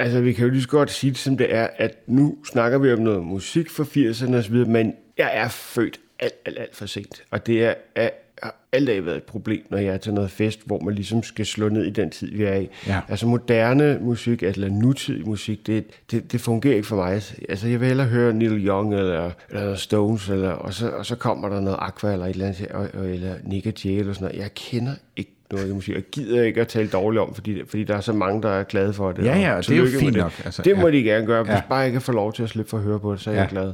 Altså, vi kan jo lige så godt sige det, som det er, at nu snakker vi om noget musik fra 80'erne osv., men jeg er født alt, alt, alt for sent. Og det er, er har altid været et problem, når jeg er til noget fest, hvor man ligesom skal slå ned i den tid, vi er i. Ja. Altså moderne musik, eller nutidig musik, det, det, det fungerer ikke for mig. Altså jeg vil hellere høre Neil Young, eller, eller Stones, eller, og, så, og så kommer der noget Aqua, eller et eller andet, og- eller Nick Jay, eller sådan noget. Jeg kender ikke noget musik. Jeg gider ikke at tale dårligt om, fordi, fordi der er så mange, der er glade for det. Ja, ja, det er jo fint det. nok, altså, det må ja. de gerne gøre. Hvis Ja. bare jeg kan få lov til at slippe for at høre på det, så er Ja. jeg glad.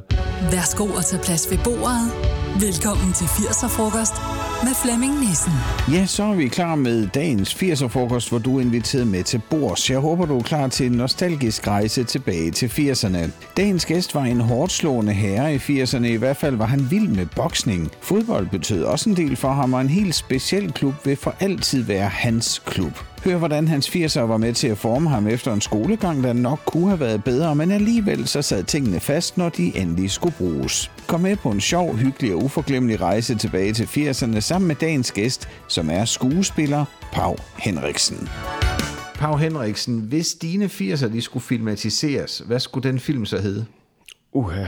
Værsgo at tage plads ved bordet. Velkommen til 80'er-frokost med Flemming Nissen. Ja, så er vi klar med dagens 80'er-frokost, hvor du er inviteret med til bords. Jeg håber, du er klar til en nostalgisk rejse tilbage til 80'erne. Dagens gæst var en hårdslående herre i 80'erne. I hvert fald var han vild med boksning. Fodbold betød også en del for ham, og en helt speciel klub vil for altid være hans klub. Hør, hvordan hans 80'er var med til at forme ham efter en skolegang, der nok kunne have været bedre, men alligevel så sad tingene fast, når de endelig skulle bruges. Kom med på en sjov, hyggelig og uforglemmelig rejse tilbage til 80'erne sammen med dagens gæst, som er skuespiller Pau Henriksen. Pau Henriksen, hvis dine 80'er de skulle filmatiseres, hvad skulle den film så hedde? Uha.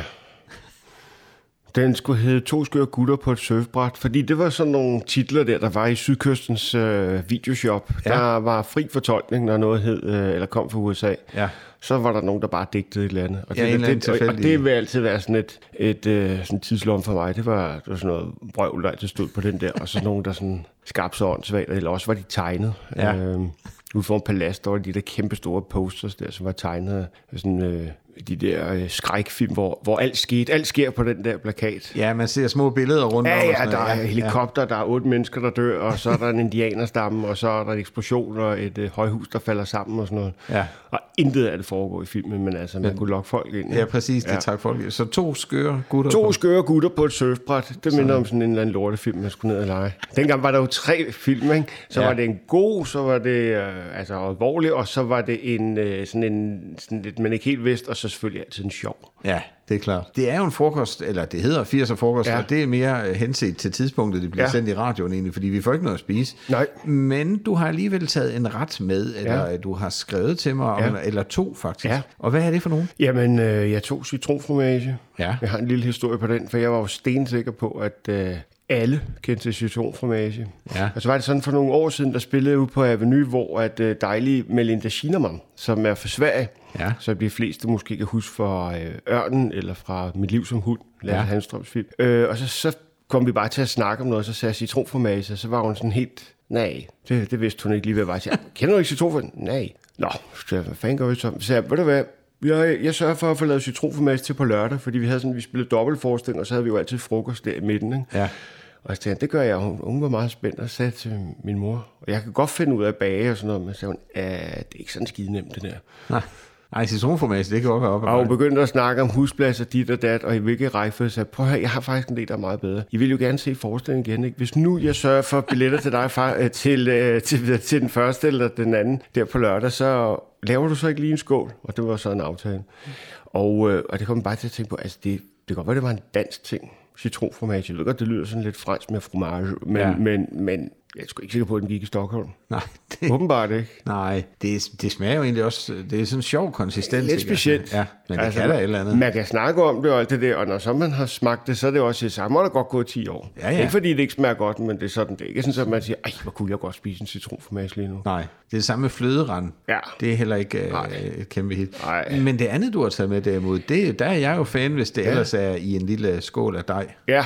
Den skulle hedde To skøre gutter på et surfbræt, fordi det var sådan nogle titler der, der var i Sydkystens øh, videoshop. Ja. Der var fri fortolkning, når noget hed, øh, eller kom fra USA. Ja. Så var der nogen, der bare digtede et eller andet. Og Ja, det, eller anden det, og, og det vil altid være sådan et, et øh, sådan tidslom for mig. Det var, det var sådan noget vrøvl, der altid stod på den der, og så nogen, der sådan skabte så åndssvagt, eller også var de tegnet. Ja. Øh, ude foran Palas, der var de der kæmpe store posters der, som var tegnet af sådan, øh, de der øh, skrækfilm, hvor, hvor alt skete. Alt sker på den der plakat. Ja, man ser små billeder rundt om. Ja, og ja, der noget. er helikopter, der er otte mennesker, der dør, og så er der en indianerstamme, og så er der en eksplosion og et øh, højhus, der falder sammen og sådan noget. Ja. Og intet af det foregår i filmen, men altså, man kunne lokke folk ind. Ja, præcis, det Ja. ja. tak folk. Så to skøre gutter. To på- skøre gutter på et surfbræt. Det minder om sådan en eller anden lortefilm, man skulle ned og lege. Dengang var der jo tre film, ikke? Så Ja. ja. var det en god, så var det øh, altså alvorlig, og så var det en øh, sådan en sådan lidt, man ikke helt vidste, og så selvfølgelig altid en sjov. Ja, det er klart. Det er jo en frokost, eller det hedder 80'er frokost, ja. Og det er mere øh, henset til tidspunktet, det bliver ja. Sendt i radioen egentlig, fordi vi får ikke noget at spise. Nej. Men du har alligevel taget en ret med, eller ja. Du har skrevet til mig, om, Ja. eller to faktisk. Ja. Og hvad er det for nogen? Jamen, øh, jeg tog citronfromage. Ja. Jeg har en lille historie på den, for jeg var jo stensikker på, at øh, alle kendte til citronfromage. Ja. Og så var det sådan for nogle år siden, der spillede jeg ude på Avenue, hvor at øh, dejlige Melinda Schinermann, som er fra Sverige, Ja. så de fleste måske kan huske fra øh, Ørnen eller fra Mit liv som hund, Lasse Ja. Handstrøms film. Øh, og så, så kom vi bare til at snakke om noget, så sagde jeg citronformage, så var hun sådan helt, nej, det, det vidste hun ikke lige, hvad det var. Jeg kender du ikke citronformage? Nej. Nå, jeg, hvad fanden gør vi så? Så jeg, ved du hvad, jeg, jeg sørger for at få lavet citronformage til på lørdag, fordi vi havde sådan, vi spillede dobbeltforestilling, og så havde vi jo altid frokost der i midten, ikke? Ja. Og så tænkte det gør jeg. Hun, hun var meget spændt og sagde til min mor, og jeg kan godt finde ud af at bage og sådan noget, men så sagde hun, "Ah, det er ikke sådan skide nemt det der. Nej, Ej citronformage, det kan godt være op. Og hun begyndte at snakke om huspladser, dit og dat, og i hvilke rækkefølge sagde, prøv høre, jeg har faktisk en idé, der er meget bedre. I vil jo gerne se forestillingen igen, ikke? Hvis nu jeg sørger for billetter til dig far, øh, til, øh, til, til den første eller den anden der på lørdag, så laver du så ikke lige en skål? Og det var så en aftale. Og, øh, og det kom bare til at tænke på, altså det, det kan godt være, det var en dansk ting, citronformage. Jeg ved godt, det lyder sådan lidt fransk med fromage, men, Ja. men, men jeg er sgu ikke sikker på, at den gik i Stockholm. Nej, det, Åbenbart ikke. nej det, det smager jo egentlig også, det er sådan en sjov konsistens. Lidt ikke? specielt. Ja, men det altså, kan da et eller andet. Man kan snakke om det og alt det der, og når så man har smagt det, så er det også det samme, der godt gået 10 år. Ja, ja. Ikke fordi det ikke smager godt, men det er sådan, det er ikke sådan, at man siger, ej, hvor kunne jeg godt spise en citronformage lige nu. Nej, det er det samme med fløderand. Ja. Det er heller ikke øh, Nej. et kæmpe hit. Nej. Men det andet, du har taget med derimod, det, der er jeg jo fan, hvis det ja. ellers er i en lille skål af dej. Ja,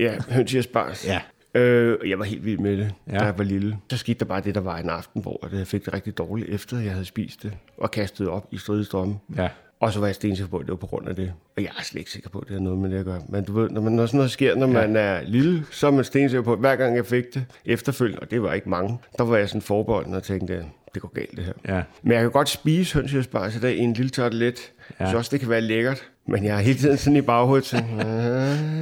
ja høns i asparges. Ja. Øh, jeg var helt vild med det, Ja. ja. da jeg var lille. Så skete der bare det, der var en aften, hvor jeg fik det rigtig dårligt, efter jeg havde spist det, og kastet op i stridestrømme. Ja. Og så var jeg stensikker på, at det var på grund af det. Og jeg er slet ikke sikker på, at det har noget med det at gøre. Men du ved, når, man, når sådan noget sker, når man er lille, så er man stensikker på, at hver gang jeg fik det efterfølgende, og det var ikke mange, der var jeg sådan forbeholden og tænkte, det går galt det her. Ja. Men jeg kan godt spise høns i asparges i dag i en lille tartelet. Ja. Så også, det kan være lækkert. Men jeg har hele tiden sådan i baghovedet sådan, "Ah,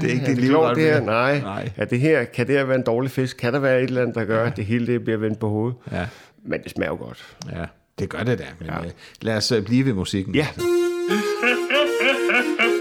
Det er ikke er din det klogt, det her? Nej. Nej. Er det her, kan det her være en dårlig fisk? Kan der være et eller andet, der gør, at det hele det bliver vendt på hovedet? Ja. Men det smager jo godt. Ja, det gør det da. Men ja. Ja. øh, lad os øh, blive ved musikken. Ja.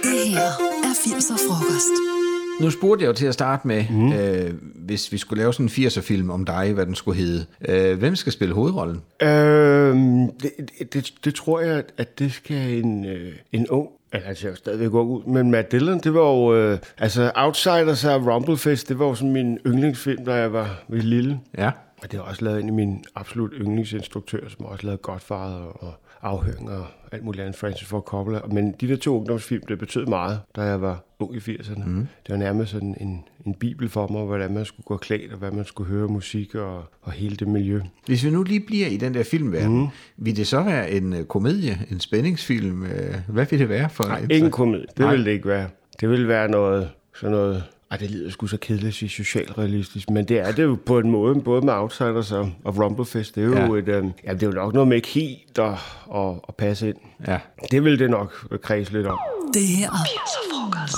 Det her er 80'er frokost. Nu spurgte jeg jo til at starte med, mm. øh, hvis vi skulle lave sådan en 80'er-film om dig, hvad den skulle hedde. Øh, hvem skal spille hovedrollen? Øh, det, det, det tror jeg, at det skal en, øh, en ung Ja, han ser jo stadigvæk ung ud, men Matt Dillon, det var jo... Øh, altså, Outsiders af Rumblefest, det var jo sådan min yndlingsfilm, da jeg var, lille. Ja. Og det er også lavet en af mine absolut yndlingsinstruktører, som også lavet Godfather og Afhøring og alt muligt andet, Francis Ford Coppola. Men de der to ungdomsfilm, det betød meget, da jeg var ung i 80'erne. Mm. Det var nærmest sådan en, en bibel for mig, hvordan man skulle gå klædt, og hvad man skulle høre musik og, og hele det miljø. Hvis vi nu lige bliver i den der filmverden, mm. vil det så være en uh, komedie, en spændingsfilm? Uh, hvad vil det være for Nej, en? ingen komedie. Det Nej. vil det ikke være. Det vil være noget, sådan noget ej, det lyder sgu så kedeligt at sige socialrealistisk, men det er det jo på en måde, både med Outsiders og, og Rumblefest. Det er jo ja. et, øh, ja, det er jo nok noget med ikke helt at, at, at passe ind. Ja. Det vil det nok kredse lidt om. Det her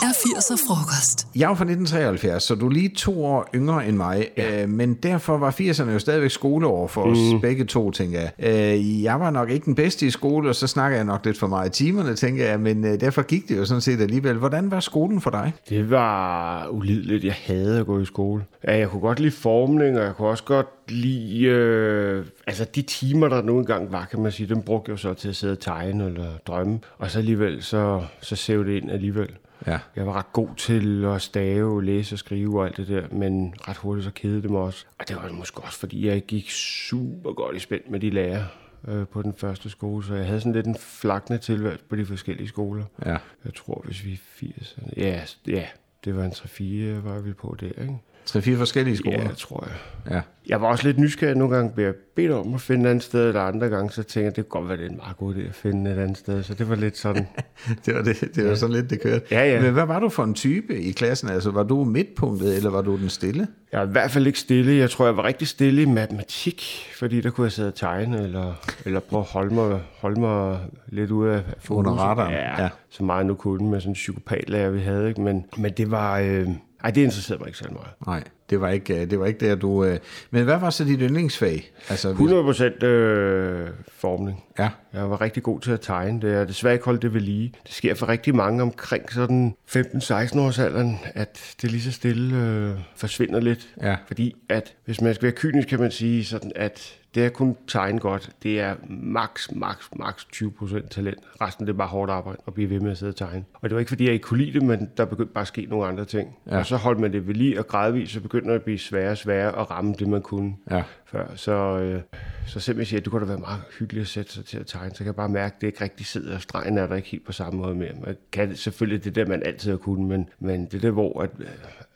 er 80'er frokost. Jeg er fra 1973, så du er lige to år yngre end mig, ja. øh, men derfor var 80'erne jo stadigvæk skoleår for os mm. begge to, tænker jeg. Øh, jeg var nok ikke den bedste i skole, og så snakker jeg nok lidt for meget i timerne, tænker jeg, men øh, derfor gik det jo sådan set alligevel. Hvordan var skolen for dig? Det var ulideligt. Jeg havde at gå i skole. Ja, jeg kunne godt lide formning, og jeg kunne også godt lide... Øh, altså de timer, der nu engang var, kan man sige, dem brugte jeg så til at sidde og tegne eller drømme. Og så alligevel, så, så ser det ind alligevel. Ja. Jeg var ret god til at stave, læse og skrive og alt det der, men ret hurtigt så kedede det mig også. Og det var måske også, fordi jeg gik super godt i spænd med de lærere øh, på den første skole, så jeg havde sådan lidt en flakne tilværelse på de forskellige skoler. Ja. Jeg tror, hvis vi er 80, ja, ja, det var en 3-4, var vi på der, ikke? Tre-fire forskellige skoler? Ja, det tror jeg. Ja. Jeg var også lidt nysgerrig. Nogle gange blev jeg bedt om at finde et andet sted, eller andre gange, så tænkte jeg, det kunne godt være, det er en meget god idé at finde et andet sted. Så det var lidt sådan... det var, det, det var ja. sådan lidt, det kørte. Ja, ja. Men hvad var du for en type i klassen? Altså, var du midtpunktet, eller var du den stille? Jeg var i hvert fald ikke stille. Jeg tror, jeg var rigtig stille i matematik, fordi der kunne jeg sidde og tegne, eller, eller prøve at holde mig, holde mig lidt ude af Under radaren. Ja, ja, så meget nu kunne med sådan en psykopatlærer, vi havde. Ikke? Men, men det var... Øh, ej, det interesserede mig ikke så meget. Nej, det var ikke, det var ikke der, du... Øh... Men hvad var så dit yndlingsfag? Altså, 100 procent øh, formning. Ja. Jeg var rigtig god til at tegne. Det er desværre ikke holdt det ved lige. Det sker for rigtig mange omkring sådan 15-16 års alderen, at det lige så stille øh, forsvinder lidt. Ja. Fordi at, hvis man skal være kynisk, kan man sige sådan, at det at kunne tegne godt, det er max, max, max 20% talent. Resten det er bare hårdt arbejde og blive ved med at sidde og tegne. Og det var ikke fordi, jeg ikke kunne lide det, men der begyndte bare at ske nogle andre ting. Ja. Og så holdt man det ved lige, og gradvist så begyndte det at blive sværere og sværere at ramme det, man kunne ja. før. Så, øh, så simpelthen siger, at det kunne da være meget hyggeligt at sætte sig til at tegne. Så kan jeg bare mærke, at det ikke rigtig sidder, og stregen er der ikke helt på samme måde mere. Man kan selvfølgelig det der, man altid har kunnet, men, men det der, hvor at,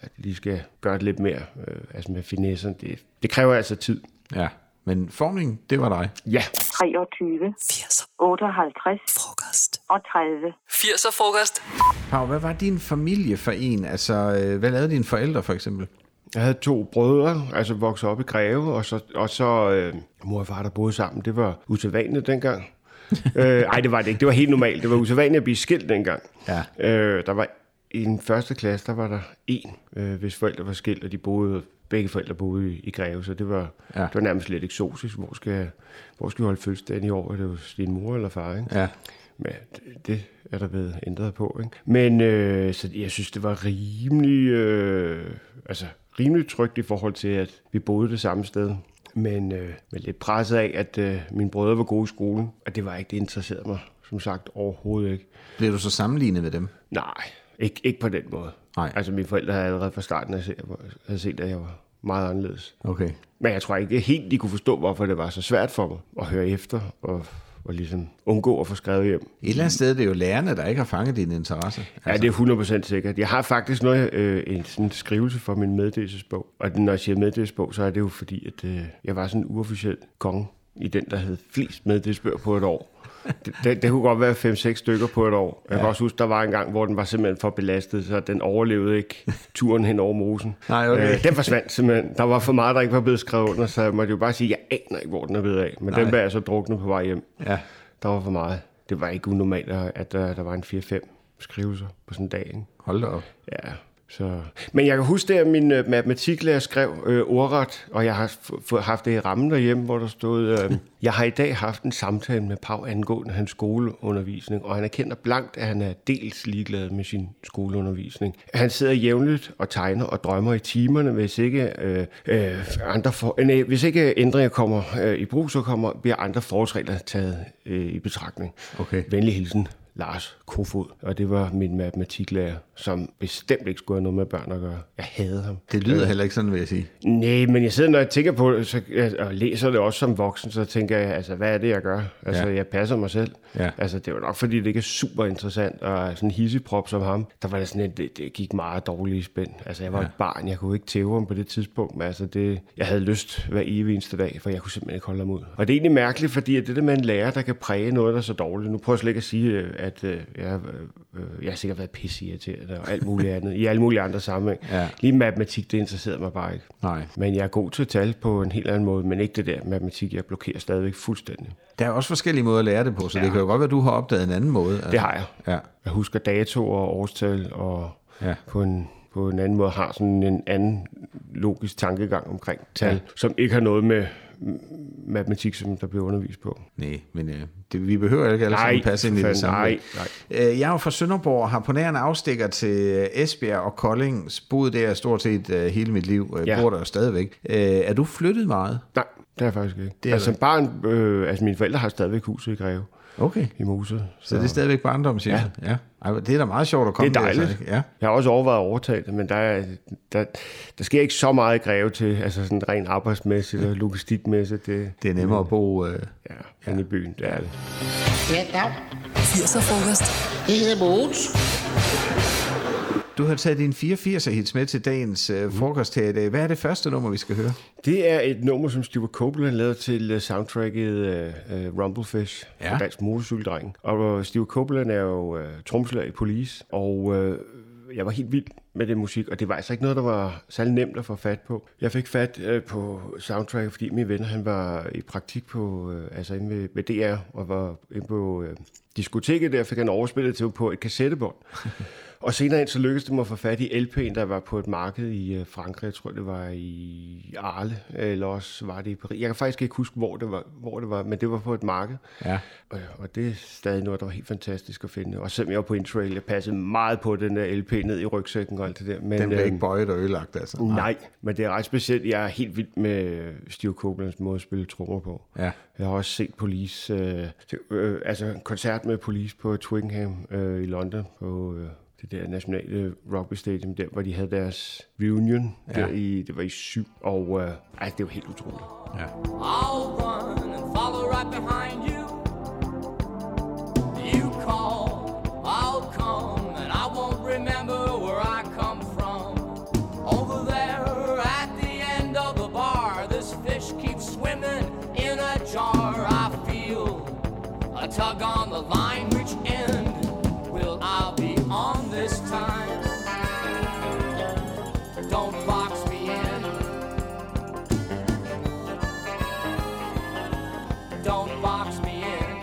at lige skal gøre det lidt mere, øh, altså med finessen, det, det kræver altså tid. Ja. Men formning, det var dig. Ja. 23, 80'er 58 frokost. og 30. 80'er frokost. Pau, hvad var din familie for en? Altså, øh, hvad lavede dine forældre for eksempel? Jeg havde to brødre, altså voksede op i Greve, og så, og så øh, mor og far, der boede sammen. Det var usædvanligt dengang. øh, ej, det var det ikke. Det var helt normalt. Det var usædvanligt at blive skilt dengang. Ja. Øh, der var i den første klasse, der var der en, øh, hvis forældre var skilt, og de boede, begge forældre boede i, i Greve, så det var, Ja. det var nærmest lidt eksotisk. Hvor skal, hvor skal vi holde fødselsdagen i år? Er det jo din mor eller far, ikke? Ja. Men det, det er der blevet ændret på, ikke? Men øh, så jeg synes, det var rimelig, øh, altså, rimelig trygt i forhold til, at vi boede det samme sted. Men, øh, men lidt presset af, at øh, mine brødre var gode i skolen, og det var ikke det, interesserede mig, som sagt, overhovedet ikke. Blev du så sammenlignet med dem? Nej, ikke, ikke på den måde. Nej. Altså, mine forældre havde allerede fra starten af set, havde set, at jeg var meget anderledes. Okay. Men jeg tror ikke helt, de kunne forstå, hvorfor det var så svært for mig at høre efter og, og ligesom undgå at få skrevet hjem. Et eller andet sted, det er jo lærerne, der ikke har fanget din interesse. Ja, det er 100% sikkert. Jeg har faktisk noget, øh, en sådan skrivelse for min meddelelsesbog. Og når jeg siger meddelelsesbog, så er det jo fordi, at øh, jeg var sådan en uofficiel konge i den, der hed flest meddelelsesbøger på et år. Det, det, det kunne godt være 5-6 stykker på et år. Jeg ja. kan også huske, der var en gang, hvor den var simpelthen for belastet, så den overlevede ikke turen hen over mosen. Nej, okay. øh, den forsvandt simpelthen. Der var for meget, der ikke var blevet skrevet under, så jeg måtte jo bare sige, jeg aner ikke, hvor den er ved af. Men Nej. den blev jeg så druknet på vej hjem. Ja. Der var for meget. Det var ikke unormalt, at der, der var en 4-5 skrivelser på sådan en dag. Ikke? Hold da op. Ja, Så. Men jeg kan huske, at min øh, matematiklærer skrev øh, ordret, og jeg har f- haft det i rammen derhjemme, hvor der stod, øh, jeg har i dag haft en samtale med Pau angående hans skoleundervisning, og han erkender blankt, at han er dels ligeglad med sin skoleundervisning. Han sidder jævnligt og tegner og drømmer i timerne, hvis ikke, øh, øh, andre for, nej, hvis ikke ændringer kommer øh, i brug, så kommer, bliver andre forholdsregler taget øh, i betragtning. Okay. Venlig hilsen, Lars Kofod, og det var min matematiklærer, som bestemt ikke skulle have noget med børn at gøre. Jeg havde ham. Det lyder heller ikke sådan, vil jeg sige. Nej, men jeg sidder, når jeg tænker på det, så, og læser det også som voksen, så tænker jeg, altså, hvad er det, jeg gør? Altså, Ja. jeg passer mig selv. Ja. Altså, det var nok, fordi det ikke er super interessant, og sådan en hisseprop som ham, der var det sådan, at det, det gik meget dårligt i spænd. Altså, jeg var ja. et barn, jeg kunne ikke tæve ham på det tidspunkt, men altså, det, jeg havde lyst hver evig eneste dag, for jeg kunne simpelthen ikke holde ham ud. Og det er egentlig mærkeligt, fordi at det der med en lærer, der kan præge noget, der er så dårligt. Nu prøver jeg slet ikke at sige, øh, at øh, jeg, øh, jeg har sikkert været pisseirriterende og alt muligt andet, i alle mulige andre sammenhæng. Ja. Lige matematik, det interesserede mig bare ikke. Nej. Men jeg er god til tal på en helt anden måde, men ikke det der matematik, jeg blokerer stadigvæk fuldstændig. Der er også forskellige måder at lære det på, så ja. det kan jo godt være, at du har opdaget en anden måde. Altså. Det har jeg. Ja. Jeg husker datoer og årstal, og Ja. på, en, på en anden måde har sådan en anden logisk tankegang omkring tal, Ja. som ikke har noget med matematik, som der bliver undervist på. Nej, men øh, det, vi behøver ikke alle sammen passe ind i det samme. Nej, Øh, Jeg er jo fra Sønderborg og har på nærende afstikker til Esbjerg og Kolding. Boet der stort set øh, hele mit liv. Jeg Ja. bor der jo stadigvæk. Øh, Er du flyttet meget? nej, det er jeg faktisk ikke. Det er altså, barn, øh, altså mine forældre har stadigvæk huset i Greve Okay. i Mose. Så det er stadigvæk barndomshjemmet? Ja. ja. Ej, det er da meget sjovt at komme Det er der, så, dejligt. ikke? Ja. Jeg har også overvejet at overtage det, men der, er, der, der sker ikke så meget greve til, altså sådan rent arbejdsmæssigt og logistikmæssigt. Det, Det er nemmere at bo... Øh, Ja, inde i byen, det er det. Ja, dag. 80'er frokost. Jeg hedder Mogens. Du har taget din 84'er hits med til dagens øh, frokost her i dag. Hvad er det første nummer, vi skal høre? Det er et nummer, som Stuart Copeland lavede til øh, soundtracket uh, Rumblefish, Ja. ja. Dansk Motorcykeldreng. Og uh, Stuart Copeland er jo uh, tromslærer i Police, og uh, jeg var helt vild med det musik, og det var altså ikke noget, der var særlig nemt at få fat på. Jeg fik fat uh, på soundtracket, fordi min ven han var i praktik på, uh, altså inde ved, ved DR, og var inde på uh, diskoteket der, fik han overspillet til på et kassettebånd. Og senere hen, så lykkedes det mig at få fat i LP'en, der var på et marked i øh, Frankrig. Jeg tror, det var i Arle, eller også var det i Paris. Jeg kan faktisk ikke huske, hvor det var, hvor det var men det var på et marked. Ja. Og, og det er stadig noget, der var helt fantastisk at finde. Og selvom jeg var på Interrail, jeg passede meget på den der LP ned i rygsækken og alt det der. Men, Den øhm, ikke bøjet og ødelagt, altså. Nej, men det er ret specielt. Jeg er helt vild med Steve Copelands måde at spille trommer på. Ja. Jeg har også set Police, øh, til- øh, altså en koncert med Police på Twickenham øh, i London på øh, det der nationale rugby stadium, der hvor de havde deres reunion, Ja. ja. der i, det var i syv, og øh, ej, det var helt utroligt. Ja. I'll run and follow right behind you. You call, I'll come, and I won't remember where I come from. Over there at the end of the bar, this fish keeps swimming in a jar. I feel a tug on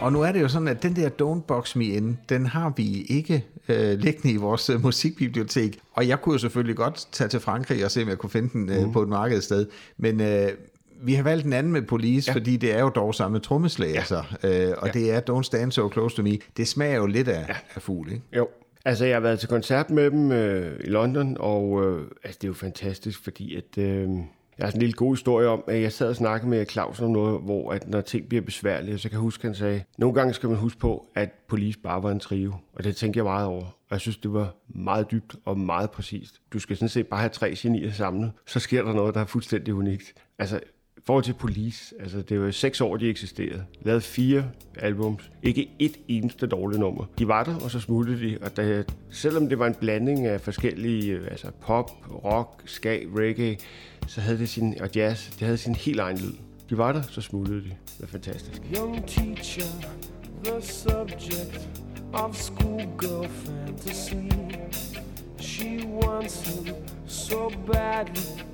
Og nu er det jo sådan, at den der Don't Box Me In, den har vi ikke øh, liggende i vores øh, musikbibliotek. Og jeg kunne jo selvfølgelig godt tage til Frankrig og se, om jeg kunne finde den øh, på et markedssted. Men øh, vi har valgt en anden med Police, ja. fordi det er jo dog samme trommeslag, ja. altså. Øh, og ja. det er Don't Stand So Close To Me. Det smager jo lidt af, ja. af fugl, ikke? Jo. Altså, jeg har været til koncert med dem øh, i London, og øh, altså, det er jo fantastisk, fordi at, øh, jeg har sådan en lille god historie om, at jeg sad og snakkede med Claus om noget, hvor at når ting bliver besværlige, så kan jeg huske, at han sagde, nogle gange skal man huske på, at police bare var en trio. Og det tænkte jeg meget over. Og jeg synes, det var meget dybt og meget præcist. Du skal sådan set bare have tre genier samlet, så sker der noget, der er fuldstændig unikt. Altså, forhold til Police, altså det var seks år, de eksisterede. Lavede fire albums. Ikke et eneste dårligt nummer. De var der, og så smuttede de. Og da, selvom det var en blanding af forskellige, øh, altså pop, rock, ska, reggae, så havde det sin, og jazz, det havde sin helt egen lyd. De var der, så smuttede de. Det var fantastisk. Young teacher, the subject of schoolgirl fantasy. She wants him so badly,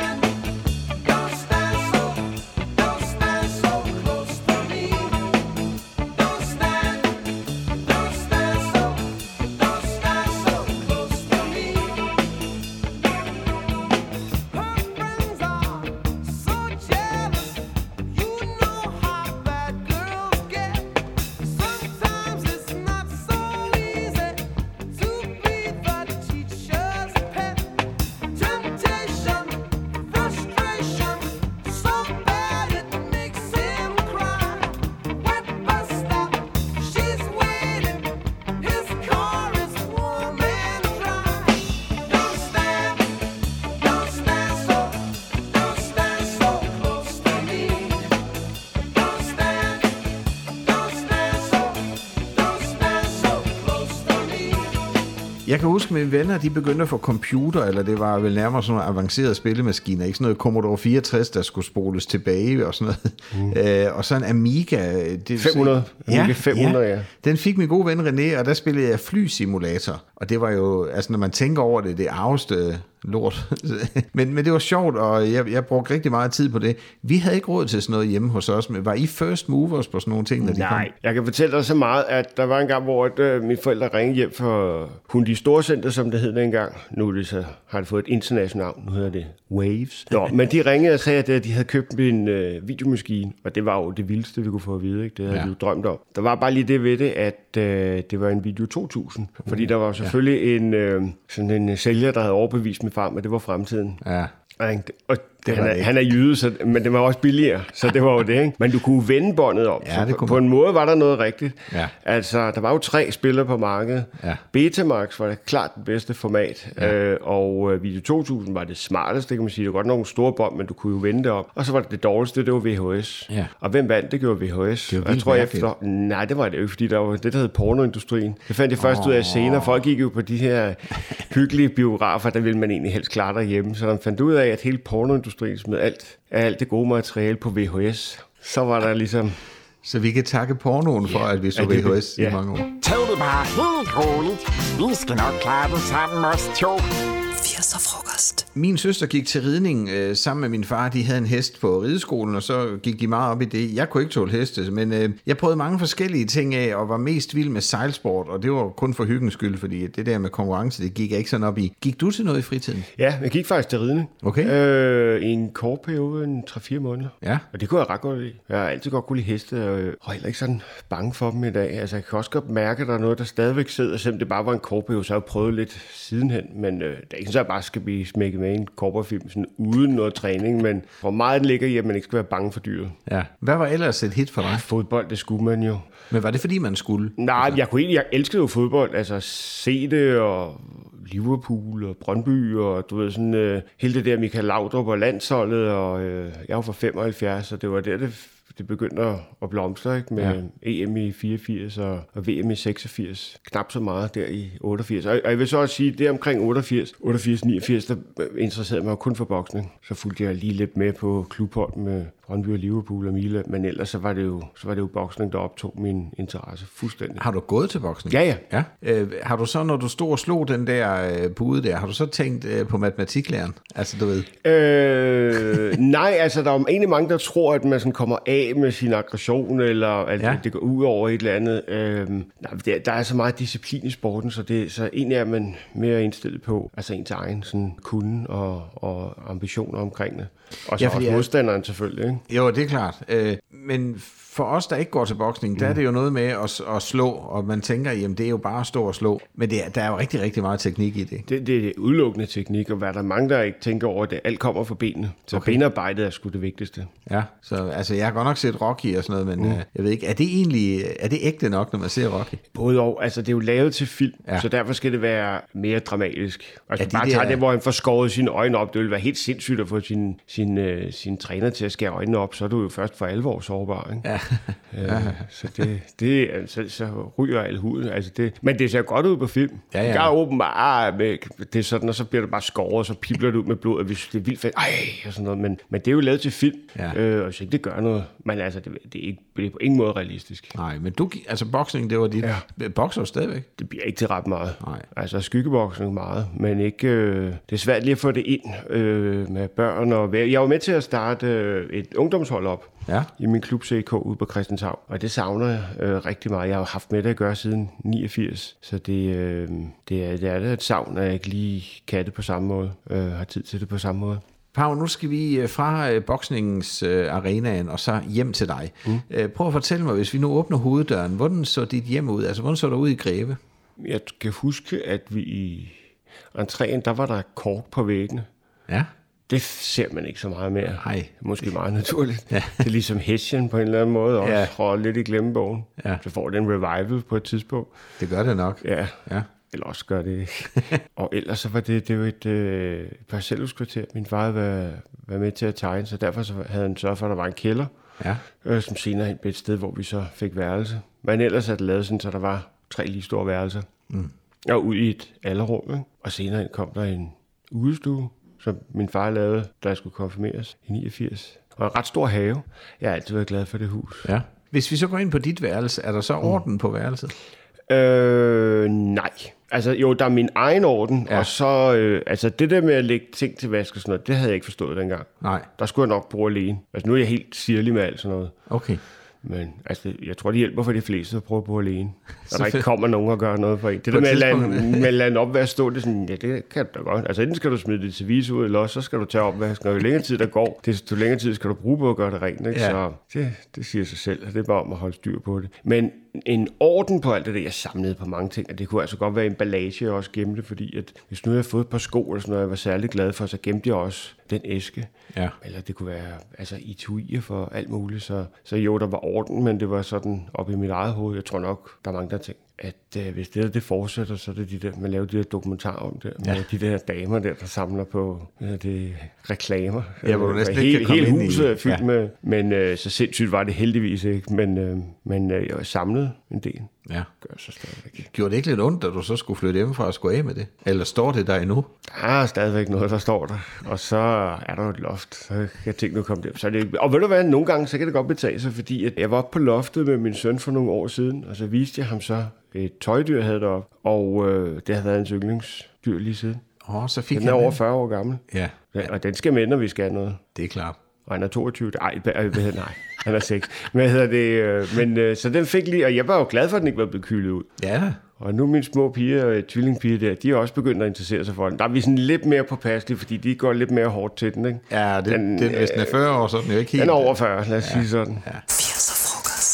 kan huske, at mine venner de begyndte at få computer, eller det var vel nærmere sådan nogle avancerede spillemaskiner, ikke sådan noget Commodore 64, der skulle spoles tilbage og sådan noget. Uh. Øh, og så en Amiga. Det, 500. Amiga 500, ja. Den fik min gode ven René, og der spillede jeg flysimulator. Og det var jo, altså når man tænker over det, det arveste lort. men, men det var sjovt, og jeg, jeg brugte rigtig meget tid på det. Vi havde ikke råd til sådan noget hjemme hos os, men var I first movers på sådan nogle ting, når de Nej, kom? jeg kan fortælle dig så meget, at der var en gang, hvor at, øh, mine forældre ringede hjem fra Hundi Storcenter, som det hed dengang. Nu er det så, har det fået et internationalt navn, nu hedder det Waves. Nå, men de ringede og sagde, at øh, de havde købt en øh, videomaskine, og det var jo det vildeste, vi kunne få at vide. Ikke? Det havde Ja. vi jo drømt om. Der var bare lige det ved det, at øh, det var en Video 2000, fordi der var selvfølgelig ja. en, øh, sådan en sælger, der havde overbevist min far, at det var fremtiden. Ja. Og, og Det han, var er, det. han er jyde, så, men det var også billigere, så det var jo det. Ikke? Men du kunne vende båndet om. Ja, det på, kunne på man. en måde var der noget rigtigt. Ja. Altså, der var jo tre spillere på markedet. Ja. Betamax var det klart det bedste format, ja. øh, og øh, Video 2000 var det smarteste, det kan man sige. Det var godt nogle store bånd, men du kunne jo vende det om. Og så var det det dårligste, det var VHS. Ja. Og hvem vandt? Det gjorde VHS. Det Og jeg tror, jeg mærkeligt. efter... Nej, det var det jo ikke, fordi der var det, der hed pornoindustrien. Det fandt jeg først ud af senere. Folk gik jo på de her hyggelige biografer, der ville man egentlig helst klare derhjemme. Så de fandt ud af, at hele pornoindustrien smed alt, alt det gode materiale på VHS. Så var der ligesom... Så vi kan takke pornoen for, at vi så Ja, det- VHS i ja. mange år. Tag det bare helt roligt. Vi skal nok klare den sammen, os to. 80'er frokost. Min søster gik til ridning øh, sammen med min far. De havde en hest på rideskolen, og så gik de meget op i det. Jeg kunne ikke tåle heste, men øh, jeg prøvede mange forskellige ting af, og var mest vild med sejlsport, og det var kun for hyggens skyld, fordi det der med konkurrence, det gik jeg ikke sådan op i. Gik du til noget i fritiden? Ja, jeg gik faktisk til ridning. Okay. Øh, I en kort periode, en 3-4 måneder. Ja. Og det kunne jeg ret godt lide. Jeg har altid godt kunne lide heste, og jeg er heller ikke sådan bange for dem i dag. Altså, jeg kan også godt mærke, at der er noget, der stadigvæk sidder, selvom det bare var en kort periode, så har jeg prøvet lidt sidenhen. Men øh, det er ikke sådan, at jeg bare skal blive smækket med en korporfilm sådan uden noget træning, men hvor meget den ligger i, at man ikke skal være bange for dyret. Ja. Hvad var ellers et hit for dig? Fodbold, det skulle man jo. Men var det fordi, man skulle? Nej, jeg, kunne egentlig, jeg elskede jo fodbold, altså se det, og Liverpool og Brøndby, og du ved sådan, øh, hele det der Michael Laudrup og landsholdet, og øh, jeg var fra 75, og det var der, det, det begyndte at, at blomstre, ikke? med ja. EM i 84 og, og VM i 86. Knap så meget der i 88. Og, og jeg vil så også sige, det omkring 88, 88, 89, der interesserede mig kun for boksning. Så fulgte jeg lige lidt med på klubhold med Brøndby og Liverpool og Milan, men ellers så var det jo, så var det jo boksning, der optog min interesse fuldstændig. Har du gået til boksning? Ja, ja. ja. Øh, har du så, når du stod og slog den der øh, pude der, har du så tænkt øh, på matematiklæren? Altså, du ved. Øh, nej, altså der er jo egentlig mange, der tror, at man sådan kommer af med sin aggression, eller at Ja. det går ud over et eller andet. Øh, nej, der, der er så meget disciplin i sporten, så, det, så egentlig er man mere indstillet på altså ens egen sådan, kunde og, og ambitioner omkring det. Og så Ja, også modstanderen selvfølgelig. Ikke? Jo, det er klart. Øh, men for os, der ikke går til boksning, der er det jo noget med at, at slå, og man tænker, jamen det er jo bare at stå og slå. Men det er, der er jo rigtig, rigtig meget teknik i det. Det, det er udelukkende teknik, og hvad der er mange, der ikke tænker over det. Alt kommer fra benene. Så Okay. benarbejdet er sgu det vigtigste. Ja, så altså, jeg har godt nok set Rocky og sådan noget, men mm. øh, jeg ved ikke, er det egentlig er det ægte nok, når man ser Rocky? Både og. Altså, det er jo lavet til film, Ja. så derfor skal det være mere dramatisk. Og Ja, de bare der- tager det, hvor han får skåret sine øjne op. Det ville være helt sindssygt at få sin, sin, øh, sin træner til at skære øjnene op. Så er du jo først for alvor sårbar. Ikke? Ja. Øh, så det, det så, så ryger al huden. Altså det, men det ser godt ud på film. Ja, ja. Der er åbenbart, med, det er sådan, og så bliver det bare skåret, og så pibler det ud med blod, og vi synes, det er vildt fedt. Ej, og sådan noget. Men, men det er jo lavet til film, Ja. øh, og så ikke det gør noget. Men altså, det, det, er ikke, det er på ingen måde realistisk. Nej, men du, altså boksning, det var dit... Ja. Bokser stadigvæk? Det bliver ikke til ret meget. Nej. Altså skyggeboksen meget, men ikke... Øh, det er svært lige at få det ind øh, med børn. Og, jeg var med til at starte øh, et ungdomshold op Ja. i min klub CK ude på Christianshavn, og det savner jeg øh, rigtig meget. Jeg har jo haft med det at gøre siden 89, så det, øh, det, er, det er da et savn, at jeg ikke lige kan det på samme måde, øh, har tid til det på samme måde. Pau, nu skal vi øh, fra øh, boksningens øh, arenaen og så hjem til dig. Mm. Øh, prøv at fortælle mig, hvis vi nu åbner hoveddøren, hvordan så dit hjem ud? Altså, hvordan så der ud i Greve? Jeg kan huske, at vi i entréen, der var der kort på væggene. Ja. Det ser man ikke så meget mere. Nej. Måske meget naturligt. Ja. Det er ligesom Hessian på en eller anden måde også. Ja. Og lidt i glemmebogen. Ja. Så får den revival på et tidspunkt. Det gør det nok. Ja. Ja. Eller også gør det ikke. og ellers så var det, det var et øh, parcelhuskvarter. Min far havde været, været med til at tegne, så derfor så havde han sørget for, at der var en kælder. Ja. Øh, som senere hen blev et sted, hvor vi så fik værelse. Men ellers er det lavet sådan, så der var tre lige store værelser. Mm. Og ud i et alderum. Ikke? Og senere kom der en udestue, som min far lavede, da jeg skulle konfirmeres i 89. Og en ret stor have. Jeg har altid været glad for det hus. ja. Hvis vi så går ind på dit værelse, er der så orden på værelset? Øh, nej. Altså, jo, der er min egen orden, ja. og så, øh, altså det der med at lægge ting til vask og sådan noget, det havde jeg ikke forstået dengang. Nej. Der skulle jeg nok bruge alene. Altså, nu er jeg helt sirlig med alt sådan noget. Okay. Men altså, jeg tror, det hjælper for de fleste at prøve at bo alene. Så der ikke kommer nogen og gør noget for en. Det På der med at, lade, med lade en opvask stå, det er sådan, ja, det kan du da godt. Altså, enten skal du smide det service ud, eller også så skal du tage opvasken. Og jo længere tid der går, desto længere tid skal du bruge på at gøre det rent. Ikke? Ja. Så det, det siger sig selv, og det er bare om at holde styr på det. Men en orden på alt det der, jeg samlede på mange ting, og det kunne altså godt være emballage, jeg også gemte, fordi at hvis nu jeg havde fået et par sko, eller sådan noget, jeg var særlig glad for, så gemte jeg også den æske. Ja. Eller det kunne være altså, etuier for alt muligt. Så, så jo, der var orden, men det var sådan op i mit eget hoved. Jeg tror nok, der er mange, der tænker, at øh, hvis det der, det fortsætter, så er det de der, man laver de der dokumentarer om det, med Ja. de der damer der, der samler på hedder det reklamer. Ja, hvor du Øh, næsten hele, ikke kan komme hele ind i- huset er fyldt ja. med, men øh, så sindssygt var det heldigvis ikke. Men, øh, men øh, jeg samlet en del. Ja. Gør så stadigvæk. Gjorde det ikke lidt ondt, da du så skulle flytte hjemmefra og skulle af med det? Eller står det der endnu? Der er stadigvæk noget, der står der. Og så er der et loft, så kan tingene komme der. Så er det, og ved du hvad, nogle gange så kan det godt betage sig, fordi at jeg var oppe på loftet med min søn for nogle år siden, og så viste jeg ham så et tøjdyr, havde deroppe, og øh, det havde været hans yndlingsdyr lige siden. Åh, så fik Den er over den. 40 år gammel, Ja, ja. og den skal med, når vi skal have noget. det er klart. Og han er 22. Ej, hvad hvad hedder nej, han er 6. Hvad hedder det? øh, Men øh, så den fik lige, og jeg var jo glad for, at den ikke var blevet kylet ud. Ja, Og nu mine små piger, øh, tvillingpiger der, de er også begyndt at interessere sig for den. Der er vi sådan lidt mere påpasselige, fordi de går lidt mere hårdt til den, ikke? ja det, Den, det, hvis den er 40 år, så er den jo ikke helt... Den er over 40, lad os ja. sige sådan. Ja.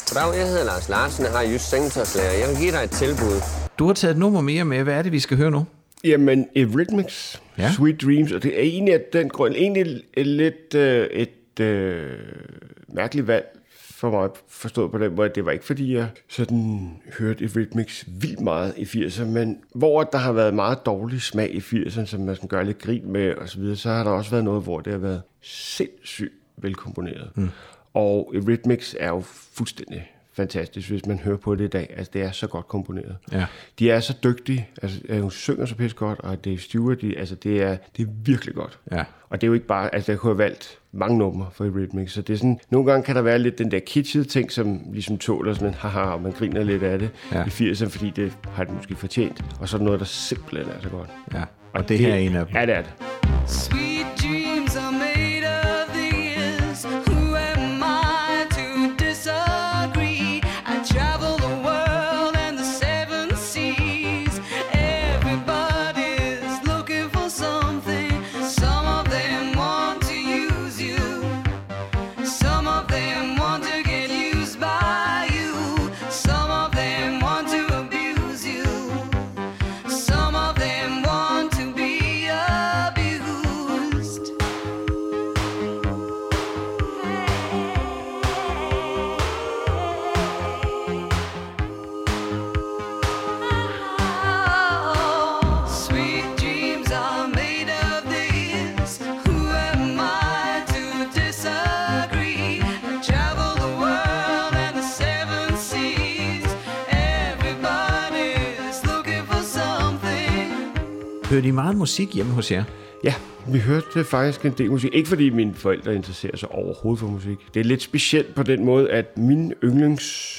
80'er frokost. Goddag, jeg hedder Lars Larsen, jeg har Jysk Sengetøjslærer. Jeg vil give dig et tilbud. Du har taget et nummer mere med. Hvad er det, vi skal høre nu? Jamen, Eurythmics, Ja. Sweet Dreams, og det er egentlig af den grund, egentlig lidt øh, et øh, mærkeligt valg for mig forstået på den måde, at det var ikke fordi, jeg sådan hørte Eurythmics vildt meget i 80'erne, men hvor der har været meget dårlig smag i 80'erne, som man skal gøre lidt grin med og så videre, så har der også været noget, hvor det har været sindssygt velkomponeret. Mm. Og Eurythmics er jo fuldstændig fantastisk, hvis man hører på det i dag. Altså, det er så godt komponeret. Ja. De er så dygtige. Altså, øh, hun synger så pisse godt, og Dave Stewart, de, altså, det er, det er virkelig godt. Ja. Og det er jo ikke bare, altså, jeg kunne have valgt mange numre for Eurythmics, så det er sådan, nogle gange kan der være lidt den der kitschede ting, som ligesom tåler sådan en haha, og man griner lidt af det Ja. i 80'erne, fordi det har det måske fortjent. Og så er der noget, der simpelthen er så godt. Ja. Og det her er en af dem. Ja, det er det. Sweet Hører de meget musik hjemme hos jer? Ja, vi hørte faktisk en del musik. Ikke fordi mine forældre interesserer sig overhovedet for musik. Det er lidt specielt på den måde, at min yndlings...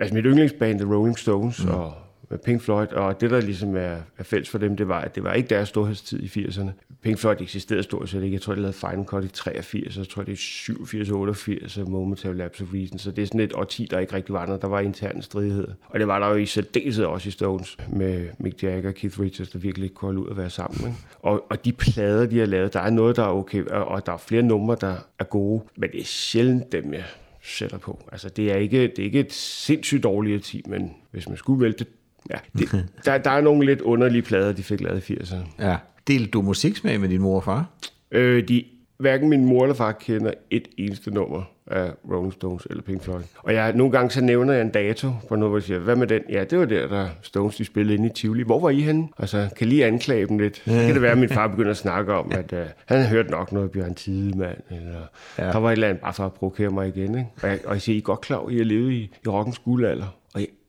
Altså mit yndlingsband, The Rolling Stones mm. og Øh, Pink Floyd, og det der ligesom er, er fælles for dem, det var, at det var ikke deres storhedstid i 80'erne. Pink Floyd eksisterede stort set ikke. Jeg tror, de lavede Final Cut i 83, og jeg tror, det er 87, 88, og Momentary Lapse of Reason. Så det er sådan et årti, der ikke rigtig var noget. Der var interne stridighed. Og det var der jo i særdeleshed også i Stones med Mick Jagger og Keith Richards, der virkelig ikke kunne holde ud at være sammen. Ikke? Og, og de plader, de har lavet, der er noget, der er okay, og, og der er flere numre, der er gode, men det er sjældent dem, jeg sætter på. Altså, det er ikke, det er ikke et sindssygt dårligt ti, men hvis man skulle vælge det, ja, det, der, der er nogle lidt underlige plader, de fik lavet i 80'erne. Ja. Delte du musiksmag med din mor og far? Øh, de, hverken min mor eller far kender et eneste nummer af Rolling Stones eller Pink Floyd. Og jeg, nogle gange så nævner jeg en dato på noget, hvor jeg siger, hvad med den? Ja, det var der, der Stones de spillede inde i Tivoli. Hvor var I henne? Altså, kan lige anklage dem lidt. Så kan det være, at min far begynder at snakke om, at uh, han har hørt nok noget Bjørn Tidemand, eller ja. der var et eller andet bare for at provokere mig igen. Ikke? Og, jeg, og jeg siger, I er godt klar, at I har levet i, i rockens guldalder, og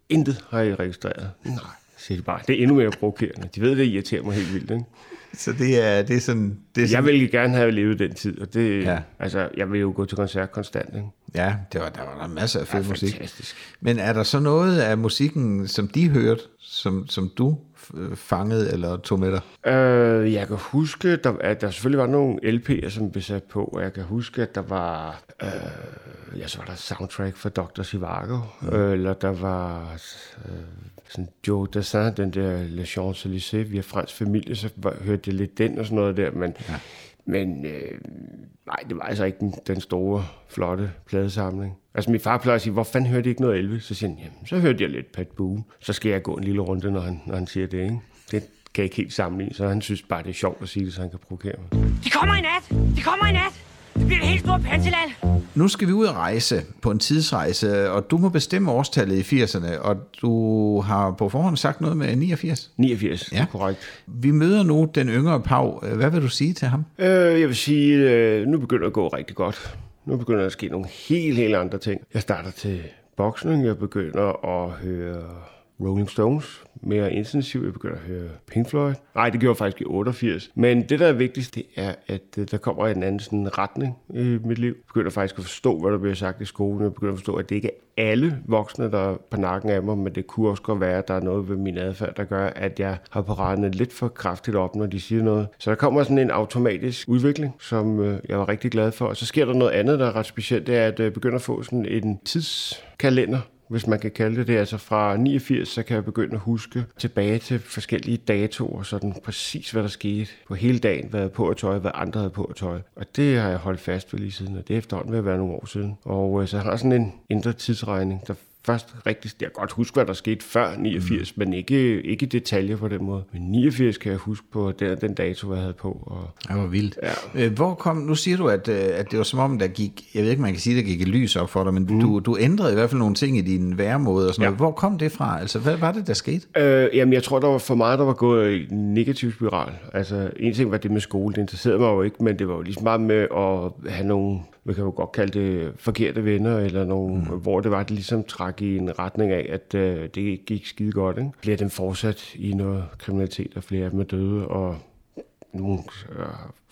intet har I registreret. Nej, siger de bare. Det er endnu mere provokerende. De ved, det irriterer mig helt vildt. Ikke? Så det er, det er sådan... Det er sådan Jeg ville gerne have levet den tid, og det, Ja. ja. altså, jeg vil jo gå til koncert konstant. Ikke? Ja, det var, der var der masser af fed Ja, musik. fantastisk. Men er der så noget af musikken, som de hørte, som, som du øh, fangede eller tog med dig? Øh, jeg kan huske, der, at der selvfølgelig var nogle LP'er, som blev sat på, og jeg kan huske, at der var, øh, ja, så var der soundtrack for Dr. Zhivago, mm. øh, eller der var øh, sådan Joe Dassin, den der Le Champs-Élysées, vi har fransk familie, så hørte jeg lidt den og sådan noget der, men, ja. men øh, nej, det var altså ikke den, den store, flotte pladesamling. Altså min far plejer at sige, hvor fanden hørte I ikke noget Elvis? Så siger han, jamen, så hørte jeg lidt Pat Boone. Så skal jeg gå en lille runde, når han, når han siger det, ikke? Det kan jeg ikke helt sammenligne, så han synes bare, det er sjovt at sige det, så han kan provokere mig. De kommer i nat! De kommer i nat! Det bliver et helt stort panseland! Nu skal vi ud og rejse på en tidsrejse, og du må bestemme årstallet i 80'erne, og du har på forhånd sagt noget med 89. 89, Ja. ja. korrekt. Vi møder nu den yngre Pau. Hvad vil du sige til ham? Øh, jeg vil sige, øh, nu begynder det at gå rigtig godt. Nu begynder der at ske nogle helt, helt andre ting. Jeg starter til boksning, jeg begynder at høre Rolling Stones mere intensivt. Jeg begynder at høre Pink Floyd. Nej, det gjorde jeg faktisk i 88. Men det, der er vigtigst, det er, at øh, der kommer en anden sådan, retning i mit liv. Jeg begynder faktisk at forstå, hvad der bliver sagt i skolen. Jeg begynder at forstå, at det ikke er alle voksne, der er på nakken af mig, men det kunne også godt være, at der er noget ved min adfærd, der gør, at jeg har paraderne lidt for kraftigt op, når de siger noget. Så der kommer sådan en automatisk udvikling, som øh, jeg var rigtig glad for. Og så sker der noget andet, der er ret specielt, det er, at øh, jeg begynder at få sådan en tidskalender, hvis man kan kalde det det. Altså fra 89, så kan jeg begynde at huske tilbage til forskellige datoer, sådan præcis hvad der skete på hele dagen, hvad jeg på at tøj, hvad andre havde på at tøj. Og det har jeg holdt fast ved lige siden, og det er efterhånden ved at være nogle år siden. Og øh, så jeg har sådan en indre tidsregning, der først rigtig, jeg kan godt huske, hvad der skete før 89, mm. men ikke, ikke detaljer på den måde. Men 89 kan jeg huske på den, den dato, jeg havde på. Og, Det var vildt. Ja. Øh, Hvor kom, nu siger du, at, øh, at det var som om, der gik, jeg ved ikke, man kan sige, der gik et lys op for dig, men mm. du, du ændrede i hvert fald nogle ting i din væremåde og sådan Ja. noget. Hvor kom det fra? Altså, hvad var det, der skete? Øh, jamen, jeg tror, der var for meget, der var gået i en negativ spiral. Altså, en ting var det med skole, det interesserede mig jo ikke, men det var jo ligesom meget med at have nogle, vi kan jo godt kalde det forkerte venner, eller nogle, mm. hvor det var, det ligesom trak i en retning af, at øh, det ikke gik skide godt. Ikke? Flere af dem fortsat i noget kriminalitet, og flere af dem er døde, og nogle øh,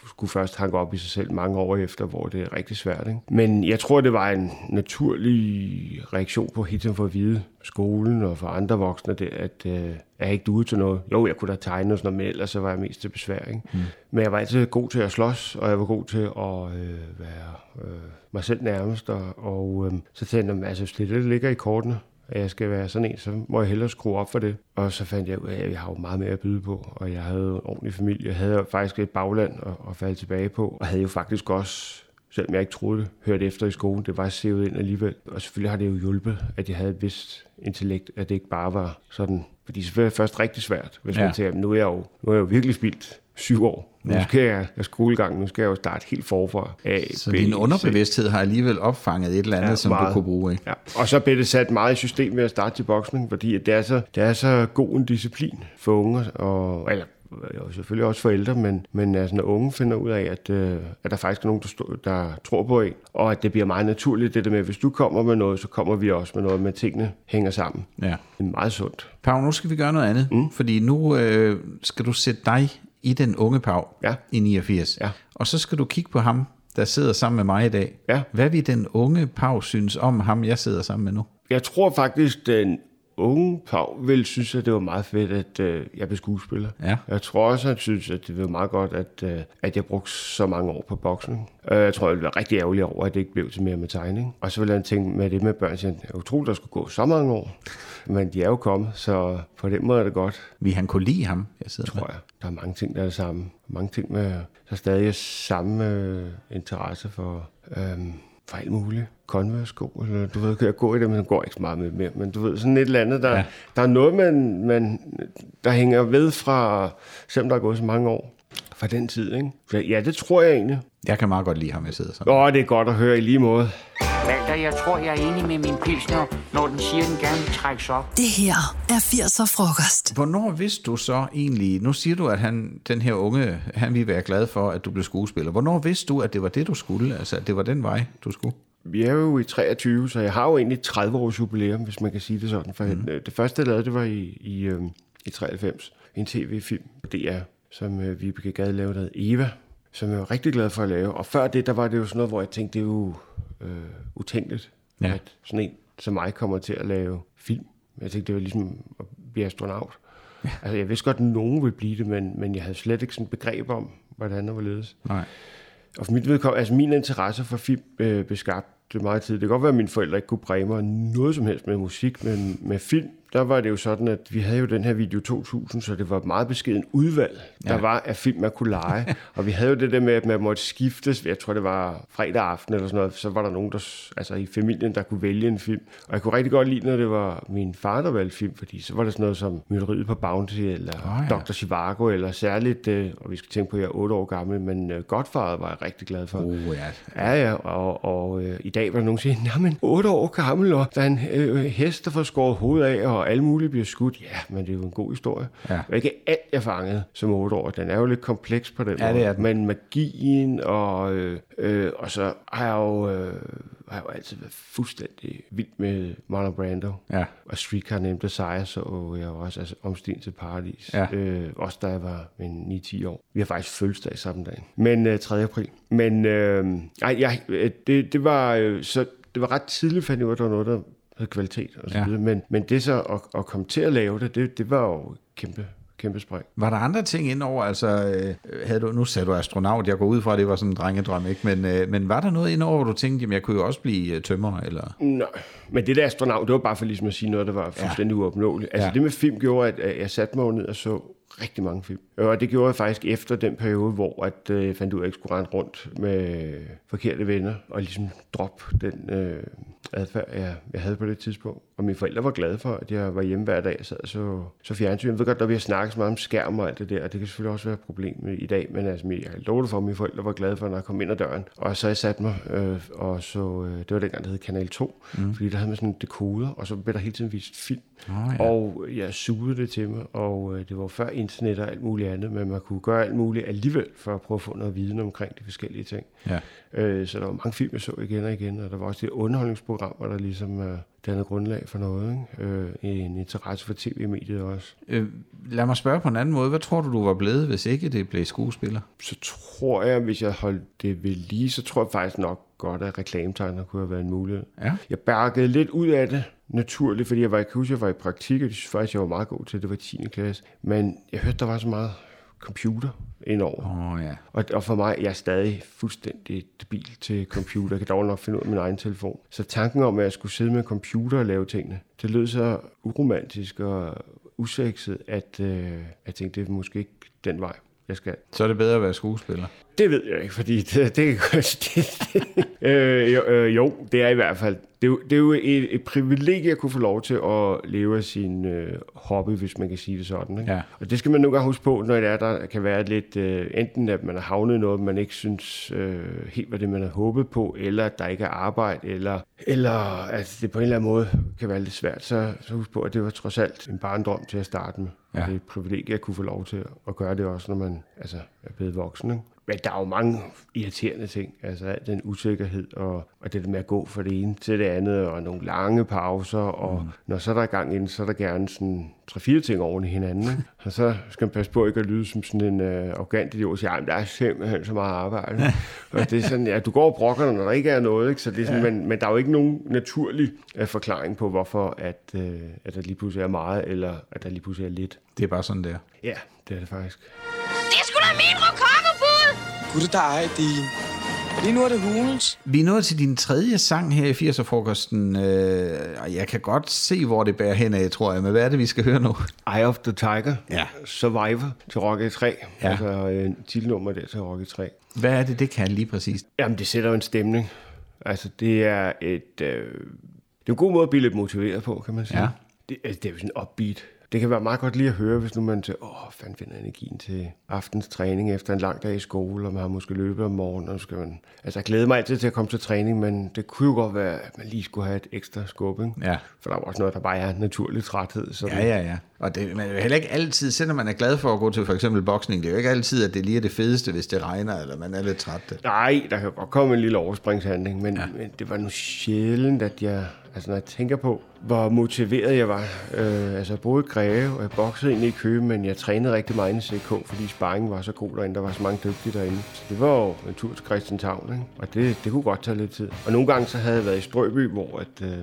skulle først hanke op i sig selv mange år efter, hvor det er rigtig svært. Ikke? Men jeg tror, det var en naturlig reaktion på tiden for at vide skolen og for andre voksne, det, at øh, jeg er ikke duet til noget. Jo, jeg kunne da tegne og sådan noget, men ellers så var jeg mest til besvær. Ikke? Mm. Men jeg var altid god til at slås, og jeg var god til at øh, være øh, mig selv nærmest. Og, og øh, så tænkte jeg, altså, hvis det er ligger i kortene, at jeg skal være sådan en, så må jeg hellere skrue op for det. Og så fandt jeg ud af, at jeg har jo meget mere at byde på, og jeg havde en ordentlig familie. Jeg havde faktisk et bagland at, at falde tilbage på, og havde jo faktisk også selvom jeg ikke troede det, hørt efter i skolen, det var sævet ind alligevel. Og selvfølgelig har det jo hjulpet, at jeg havde et vist intellekt, at det ikke bare var sådan, fordi selvfølgelig er det først rigtig svært, hvis Ja. ja. man tænker, nu er jeg jo, nu er jeg jo virkelig spildt syv år. Nu Ja. skal jeg have skolegang, nu skal jeg jo starte helt forfra. A, Så B, din underbevidsthed har alligevel opfanget et eller andet, ja, som du meget. kunne bruge, ikke? Ja. Og så blev det sat meget i system ved at starte til boksning, fordi det er så, det er så god en disciplin for unge, og, eller og selvfølgelig også forældre, men, men altså, når unge finder ud af, at, øh, at der faktisk er nogen, der, stå, der tror på en, og at det bliver meget naturligt, det der med, at hvis du kommer med noget, så kommer vi også med noget, men tingene hænger sammen. Ja. Det er meget sundt. Pau, nu skal vi gøre noget andet, mm. fordi nu øh, skal du sætte dig i den unge Pau Ja. i 89. Ja. Og så skal du kigge på ham, der sidder sammen med mig i dag. Ja. Hvad vil den unge Pau synes om ham, jeg sidder sammen med nu? Jeg tror faktisk, den unge Pau vil synes, at det var meget fedt, at øh, jeg blev skuespiller. Ja. Jeg tror også, han synes, at det var meget godt, at, øh, at jeg brugte så mange år på boksning. Øh, jeg tror, jeg var rigtig ærgerlig over, at det ikke blev til mere med tegning. Og så ville han tænke med det med børn, så jeg troede, der skulle gå så mange år. Men de er jo kommet, så på den måde er det godt, Vi han kunne lide ham, jeg sidder tror jeg. Der er mange ting, der er det samme. Mange ting, med, der stadig er samme øh, interesse for, øh, for alt muligt. Converse-sko, eller du ved, jeg går i det, men går ikke så meget med mere. Men du ved, sådan et eller andet, der, Ja. ja. der er noget, man, man, der hænger ved fra, selvom der er gået så mange år, fra den tid, ikke? Så ja, det tror jeg egentlig. Jeg kan meget godt lide ham, jeg sidder med. Åh, det er godt at høre i lige måde. Walter, jeg tror, jeg er enig med min pilsner, når den siger, den gerne vil trækkes op. Det her er 80'er frokost. Hvornår vidste du så egentlig, nu siger du, at han, den her unge, han ville være glad for, at du blev skuespiller. Hvornår vidste du, at det var det, du skulle? Altså, at det var den vej, du skulle? Vi er jo i 23, så jeg har jo egentlig 30 års jubilæum, hvis man kan sige det sådan. For mm. det første, jeg lavede, det var i, i, øh, i 93. En tv-film på DR, som øh, Vibeke Gade lavede, der Eva, som jeg var rigtig glad for at lave. Og før det, der var det jo sådan noget, hvor jeg tænkte, det er jo øh, utænkeligt, Ja. at sådan en som mig kommer til at lave film. Jeg tænkte, det var ligesom at blive astronaut. Ja. Altså, jeg vidste godt, at nogen ville blive det, men, men jeg havde slet ikke sådan begreb om, hvordan det var ledes. Nej. Og for mit vedkommende, altså min interesse for film øh, blev skabt meget tid. Det kan godt være, at mine forældre ikke kunne præge mig noget som helst med musik, men med film, der var det jo sådan, at vi havde jo den her video 2000, så det var et meget beskeden udvalg, der Ja. var af film, man kunne lege. og vi havde jo det der med, at man måtte skiftes. Jeg tror, det var fredag aften eller sådan noget. Så var der nogen, der, altså i familien, der kunne vælge en film. Og jeg kunne rigtig godt lide, når det var min far, der valgte film, fordi så var det sådan noget som Mytteriet på Bounty, eller oh, ja. Dr. Chivago, eller særligt, øh, og vi skal tænke på, at jeg er 8 år gammel, men øh, Godfather var jeg rigtig glad for. Oh, ja. Ja, ja, og, og øh, i dag var der nogen, der siger, nej, men 8 år gammel, og der er en øh, hest, der får skåret hovedet af, og alle mulige bliver skudt. Ja, men det er jo en god historie. Ja. Og ikke alt, jeg fangede som 8 år. Den er jo lidt kompleks på den Ja, måde. det er den. Men magien, og, øh, øh, og så har jeg jo... Øh, har jeg jo altid været fuldstændig vild med Marlon Brando. Ja. Og Streetcar Named Desire så jeg jo også altså, omstien til paradis. Ja. Øh, også da jeg var en 9-10 år. Vi har faktisk fødselsdag samme dag. Men øh, 3. april. Men øh, ej, jeg, øh, det, det, var, øh, så, det var ret tidligt, fandt jeg ud af, at der var noget, der havde kvalitet. Og så Ja. videre. Men, men det så at, at komme til at lave det, det, det var jo kæmpe, kæmpe spring. Var der andre ting indover? Altså, øh, havde du, nu sagde du astronaut, jeg går ud fra, at det var sådan en drengedrøm, ikke? Men, øh, men var der noget indover, hvor du tænkte, jamen jeg kunne jo også blive øh, tømmer, eller? Nej, men det der astronaut, det var bare for ligesom at sige noget, der var fuldstændig uopnåeligt. Altså Ja. ja. det med film gjorde, at jeg satte mig ned og så rigtig mange film. Og det gjorde jeg faktisk efter den periode, hvor at, øh, fandt ud af, at jeg ikke skulle rende rundt med forkerte venner, og ligesom droppe den øh, adfærd, jeg, jeg havde på det tidspunkt. Og mine forældre var glade for, at jeg var hjemme hver dag og så, så fjernsyn. Jeg ved godt, der vi har snakket så meget om skærm og alt det der, og det kan selvfølgelig også være et problem i dag, men altså, jeg har lovet for, at mine forældre var glade for, når jeg kom ind ad døren. Og så jeg satte mig, øh, og så, øh, det var dengang, det hed Kanal 2, mm. fordi der havde man sådan en dekoder, og så blev der hele tiden vist film. Åh, ja. Og jeg sugede det til mig, og øh, det var før internet og alt muligt andet, men man kunne gøre alt muligt alligevel for at prøve at få noget viden omkring de forskellige ting. Ja. Øh, så der var mange film, jeg så igen og igen, og der var også det underholdningsprogram, hvor der ligesom øh, dannede grundlag for noget. Ikke? Øh, en interesse for tv-mediet også. Øh, lad mig spørge på en anden måde. Hvad tror du, du var blevet, hvis ikke det blev skuespiller? Så tror jeg, hvis jeg holdt det ved lige, så tror jeg faktisk nok godt, at reklametegner kunne have været en mulighed. Ja. Jeg bakkede lidt ud af det, naturligt, fordi jeg var, jeg kan huske, jeg var i praktik, og de synes faktisk, jeg var meget god til det. Det var 10. klasse. Men jeg hørte, der var så meget computer indover. Oh, ja. Og, og for mig, jeg er stadig fuldstændig debil til computer. Jeg kan dog nok finde ud af min egen telefon. Så tanken om, at jeg skulle sidde med computer og lave tingene, det lød så uromantisk og usekset, at øh, jeg tænkte, det er måske ikke den vej, jeg skal. Så er det bedre at være skuespiller. Det ved jeg ikke, fordi det, det, det, det øh, jo, øh, jo, det er i hvert fald det, er jo, det er jo et, et privilegie at kunne få lov til at leve af sin øh, hobby, hvis man kan sige det sådan. Ikke? Ja. Og det skal man nogle gange huske på, når det er, der kan være lidt, øh, enten at man har havnet noget, man ikke synes øh, helt var det, man havde håbet på, eller at der ikke er arbejde, eller, eller at det på en eller anden måde kan være lidt svært. Så, så husk på, at det var trods alt en barndrøm til at starte med. Ja. Og det er et privilegie at kunne få lov til at gøre det også, når man altså, er blevet voksen. Ikke? Men der er jo mange irriterende ting. Altså al den usikkerhed og, og det der med at gå fra det ene til det andet, og nogle lange pauser, og mm. når så er der er gang ind, så er der gerne sådan tre-fire ting oven i hinanden. Og så skal man passe på ikke at lyde som sådan en uh, arrogant idiot og sige, "Ej, men der er simpelthen så meget arbejde. og det er sådan, ja, du går og brokker når der ikke er noget, ikke? Så det er sådan, ja. men, men der er jo ikke nogen naturlig uh, forklaring på, hvorfor at, uh, at der lige pludselig er meget, eller at der lige pludselig er lidt. Det er bare sådan der. Ja, det er det faktisk. Det er sgu da min rokokobud! Gud, der er din. Lige nu er det hulens. Vi er nået til din tredje sang her i 80'er-frokosten, øh, og jeg kan godt se, hvor det bærer hen af, tror jeg. Men hvad er det, vi skal høre nu? Eye of the Tiger, Ja. Survivor til Rocky 3, Ja. altså øh, titelnummer der til Rocky 3. Hvad er det, det kan lige præcis? Jamen, det sætter jo en stemning. Altså, det er et... Øh, det er en god måde at blive lidt motiveret på, kan man sige. Ja. Det, altså, det er jo sådan upbeat. Det kan være meget godt lige at høre, hvis nu man til, åh, fanden finder energien til aftens træning efter en lang dag i skole, og man har måske løbet om morgenen, og så skal man... Altså, jeg glæder mig altid til at komme til træning, men det kunne jo godt være, at man lige skulle have et ekstra skub, ikke? Ja. For der er også noget, der bare er naturlig træthed. Så Ja, ja, ja. Og det det er jo heller ikke altid, selvom man er glad for at gå til for eksempel boksning, det er jo ikke altid, at det lige er det fedeste, hvis det regner, eller man er lidt træt. Nej, der kan godt komme en lille overspringshandling, men, ja. men det var nu sjældent, at jeg, altså når jeg tænker på, hvor motiveret jeg var. Øh, altså jeg boede i Greve, og jeg boxede egentlig i Køge, men jeg trænede rigtig meget i CK, fordi sparringen var så god derinde, der var så mange dygtige derinde. Så det var jo en tur til Christianshavn, ikke? og det, det kunne godt tage lidt tid. Og nogle gange så havde jeg været i Strøby, hvor at, øh,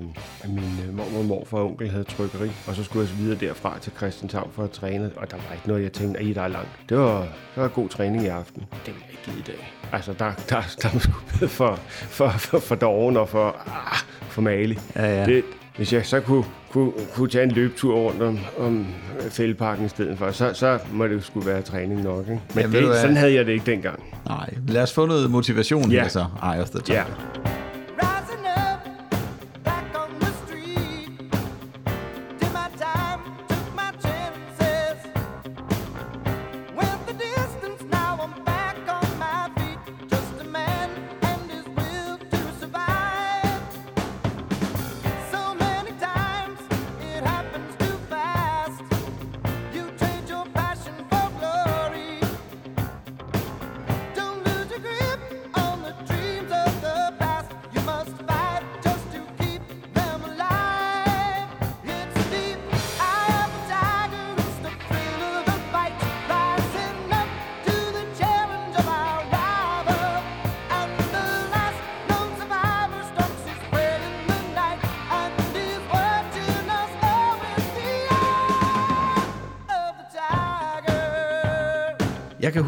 min øh, mormor og morfar og onkel havde trykkeri, og så skulle jeg så videre derfra til Christianshavn for at træne, og der var ikke noget, jeg tænkte, at der er langt. Det var, det var god træning i aften. Det vil jeg ikke i dag. Altså, der, der, der er sgu blevet for, for, for, for doven og for, ah, for malig. Ja, ja. Det, hvis jeg så kunne, kunne, kunne tage en løbetur rundt om, om fældeparken i stedet for, så, så må det jo skulle være træning nok. Ikke? Men du det, sådan havde jeg det ikke dengang. Nej, lad os få noget motivation Ja. her så. Eye of the Tiger. Ja.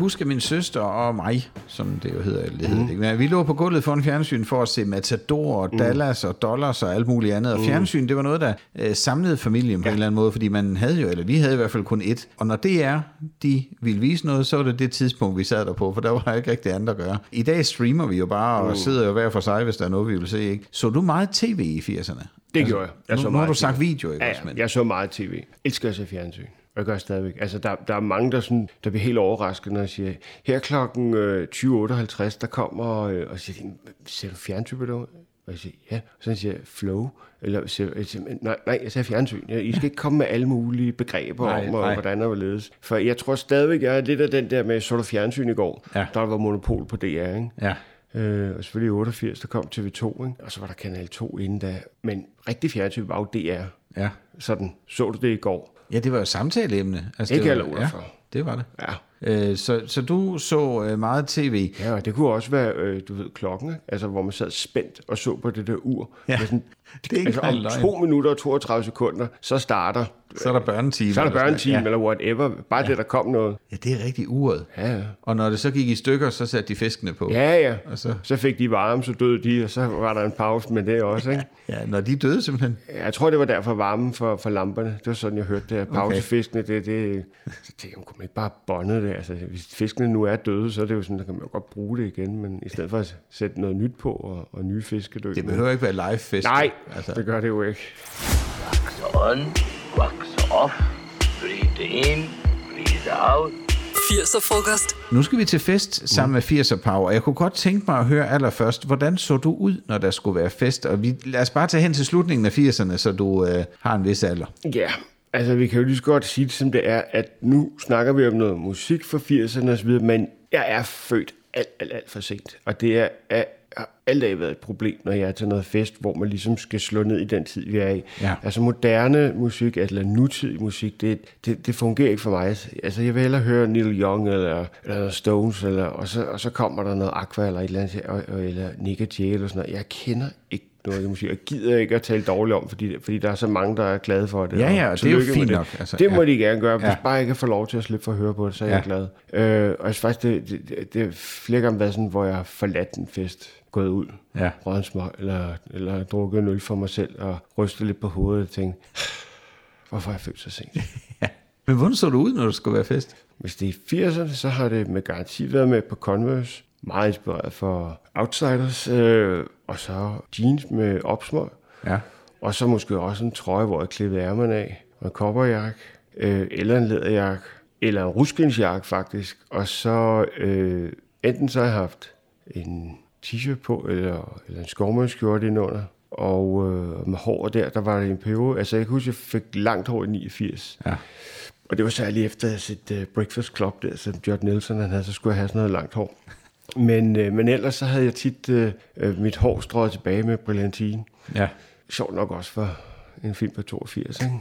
Huske min søster og mig, som det jo hedder, det hedder det ikke, men vi lå på gulvet foran fjernsyn for at se Matador og Dallas og Dollars og alt muligt andet. Og fjernsyn, det var noget, der øh, samlede familien på ja. en eller anden måde, fordi man havde jo, eller vi havde i hvert fald kun ét. Og når det er, de ville vise noget, så var det det tidspunkt, vi sad der på, for der var ikke rigtig andet at gøre. I dag streamer vi jo bare og sidder jo hver for sig, hvis der er noget, vi vil se. Ikke? Så du meget tv i 80'erne? Det gjorde jeg. jeg nu, så nu har meget du TV. sagt video, ikke Ja, også? Men, jeg så meget tv. Elsker at se fjernsyn. Og jeg gør jeg stadigvæk. Altså, der, der er mange, der, sådan, der bliver helt overrasket, når jeg siger, her klokken øh, 20.58, der kommer, øh, og siger, ser du fjernsyn på det? Og jeg siger, ja. Og så siger jeg, flow. Eller, siger, jeg siger, nej, nej, jeg ser fjernsyn. I skal ikke komme med alle mulige begreber Nej, om, og, nej. hvordan og hvorledes. For jeg tror stadigvæk, jeg er lidt af den der med, så du fjernsyn i går. Ja. Der var monopol på DR, ikke? ja. Øh, og selvfølgelig i 88, der kom TV2, ikke? og så var der Kanal 2 inden da. Men rigtig fjernsyn var jo DR. Ja. Sådan, så du det i går? Ja, det var jo samtaleemne. Altså, Ikke det var, ja, det var det. Ja. Øh, så, så du så øh, meget tv. Ja, og det kunne også være, øh, du ved, klokken, ikke? altså hvor man sad spændt og så på det der ur. Ja. Sådan, Det er ikke altså, om løgn. to minutter og 32 sekunder, så starter Så er der børnetime. så er der eller børnetime noget. eller whatever. Bare ja. det, der kom noget. Ja. ja, det er rigtig uret. Ja, ja. Og når det så gik i stykker, så satte de fiskene på. Ja, ja. Og så- Så fik de varme, så døde de, og så var der en pause med det også, ikke? Ja, når de døde simpelthen. Jeg tror, det var derfor varmen for, for lamperne. Det var sådan, jeg hørte det. Pausefiskene, det, det, så tænkte jeg, kunne man ikke bare bonde det. Altså, hvis fiskene nu er døde, så er det jo sådan, der kan man jo godt bruge det igen, men i stedet for at sætte noget nyt på og, og nye fisk dø. Det behøver ikke være live fisk. Nej, Altså, det gør det jo ikke. on, wax off, breathe in, breathe out. 80'er frokost. nu skal vi til fest sammen med 80'er Power, og jeg kunne godt tænke mig at høre allerførst, hvordan så du ud, når der skulle være fest? Og vi, lad os bare tage hen til slutningen af 80'erne, så du øh, har en vis alder. Ja, altså vi kan jo lige så godt sige det, som det er, at nu snakker vi om noget musik fra 80'erne osv., men jeg er født alt, alt, alt for sent. Og det er, er har altid været et problem, når jeg er til noget fest, hvor man ligesom skal slå ned i den tid, vi er i. Ja. Altså moderne musik, eller nutidig musik, det, det, det fungerer ikke for mig. Altså jeg vil hellere høre Neil Young, eller, eller Stones, eller, og, så, og så kommer der noget Aqua, eller et eller andet, og- og- eller Nick Jay, eller sådan noget. Jeg kender ikke noget af musik. Jeg gider ikke at tale dårligt om, fordi, fordi der er så mange, der er glade for det. Ja, ja, og det er jo fint det. nok, altså, det må ja. de gerne gøre. Hvis Ja. bare jeg kan få lov til at slippe for at høre på det, så er Ja. jeg glad. Øh, og jeg faktisk, det, det, det, det er flere gange været sådan, hvor jeg har forladt en fest, gået ud, Ja. røget smøg, eller, eller drukket en øl for mig selv, og rystet lidt på hovedet og tænkt, hvorfor er jeg født så sent? Men hvordan så du ud, når du skulle være fest? Hvis det er i 80'erne, så har det med garanti været med på Converse. Meget inspireret for Outsiders. Øh, og så jeans med opsmøg. Ja. Og så måske også en trøje, hvor jeg klippede ærmerne af. Og en kopperjakke. Øh, eller en læderjakke. Eller en ruskensjakke faktisk. Og så øh, enten så har jeg haft en t-shirt på, eller, eller en skovmandskjorte indenunder. Og øh, med hår der, der var det en periode. Altså jeg kan huske, jeg fik langt hår i 89. Ja. Og det var særligt efter set uh, Breakfast Club der, som John Nelson han havde, så skulle jeg have sådan noget langt hår. Men, uh, men ellers så havde jeg tit uh, uh, mit hår strøget tilbage med brillantine. Ja. Sjovt nok også for en film på 82, ikke?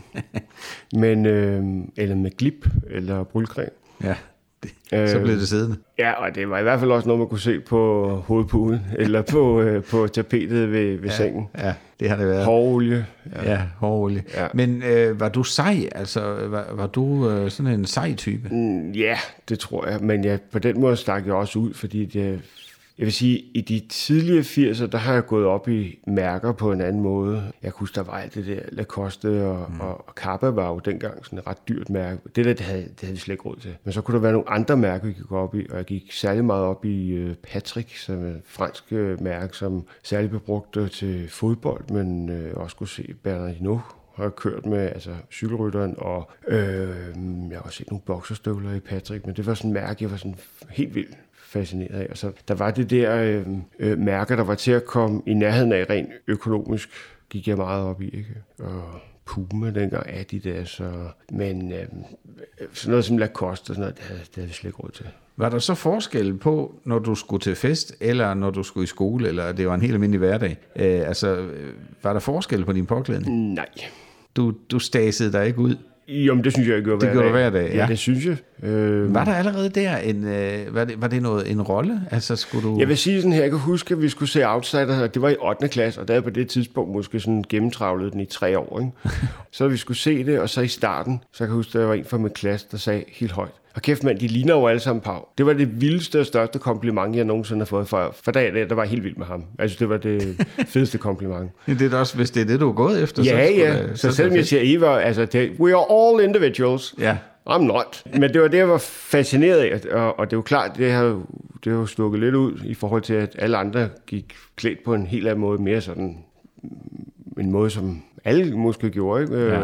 men, uh, eller med glip, eller brylcreme. Ja. Det, så Øh, blev det siddende. Ja, og det var i hvert fald også noget, man kunne se på hovedpuden, eller på, uh, på tapetet ved, ved ja, sengen. Ja, det har det været. Hårolie. Ja, ja hårolie. Ja. Men øh, var du sej? Altså, var, var du øh, sådan en sej type? Mm, Ja, det tror jeg. Men ja, på den måde stak jeg også ud, fordi det, jeg vil sige, i de tidlige 80'er, der har jeg gået op i mærker på en anden måde. Jeg kunne huske, der var alt det der Lacoste og, mm. og, og Kappa var jo dengang sådan et ret dyrt mærke. Det der, det havde, det havde vi slet ikke råd til. Men så kunne der være nogle andre mærker, vi gik op i, og jeg gik særlig meget op i øh, Patrick, som er et fransk øh, mærke, som særligt blev brugt øh, til fodbold, men øh, også kunne se Bernardino har jeg kørt med altså, cykelrytteren, og øh, jeg har også set nogle bokserstøvler i Patrick, men det var sådan et mærke, jeg var sådan helt vildt fascineret af. Så, der var det der øh, øh, mærker, der var til at komme i nærheden af rent økonomisk, gik jeg meget op i. Ikke? Og Puma dengang, Adidas, og, men øh, sådan noget som Lacoste og sådan noget, det havde, det havde vi slet ikke råd til. Var der så forskel på, når du skulle til fest, eller når du skulle i skole, eller det var en helt almindelig hverdag? Øh, altså, øh, var der forskel på din påklædning? Nej. Du, du stasede dig ikke ud? Jo, men det synes jeg, jeg gjorde Det hver gjorde dag. hver dag, ja. ja. det synes jeg. Øh, Var der allerede der en, øh, var, det, var det noget, en rolle? Altså, skulle du... Jeg vil sige sådan her, jeg kan huske, at vi skulle se Outsiders, og det var i 8. klasse, og der jeg på det tidspunkt måske sådan gennemtravlet den i tre år. Ikke? så vi skulle se det, og så i starten, så kan jeg huske, at der var en fra min klasse, der sagde helt højt, og kæft mand, de ligner jo alle sammen Pau. Det var det vildeste og største kompliment, jeg nogensinde har fået for, for dag der, der var helt vild med ham. Altså, det var det fedeste kompliment. Det er også, hvis det er det, du er gået efter. Ja, så ja. Så, så selvom jeg siger Eva, altså, det, we are all individuals. Ja. I'm not. Men det var det, jeg var fascineret af, og, og det er jo klart, det har jo, det har jo stukket lidt ud i forhold til, at alle andre gik klædt på en helt anden måde, mere sådan mm, en måde, som alle måske gjorde, ikke? Ja.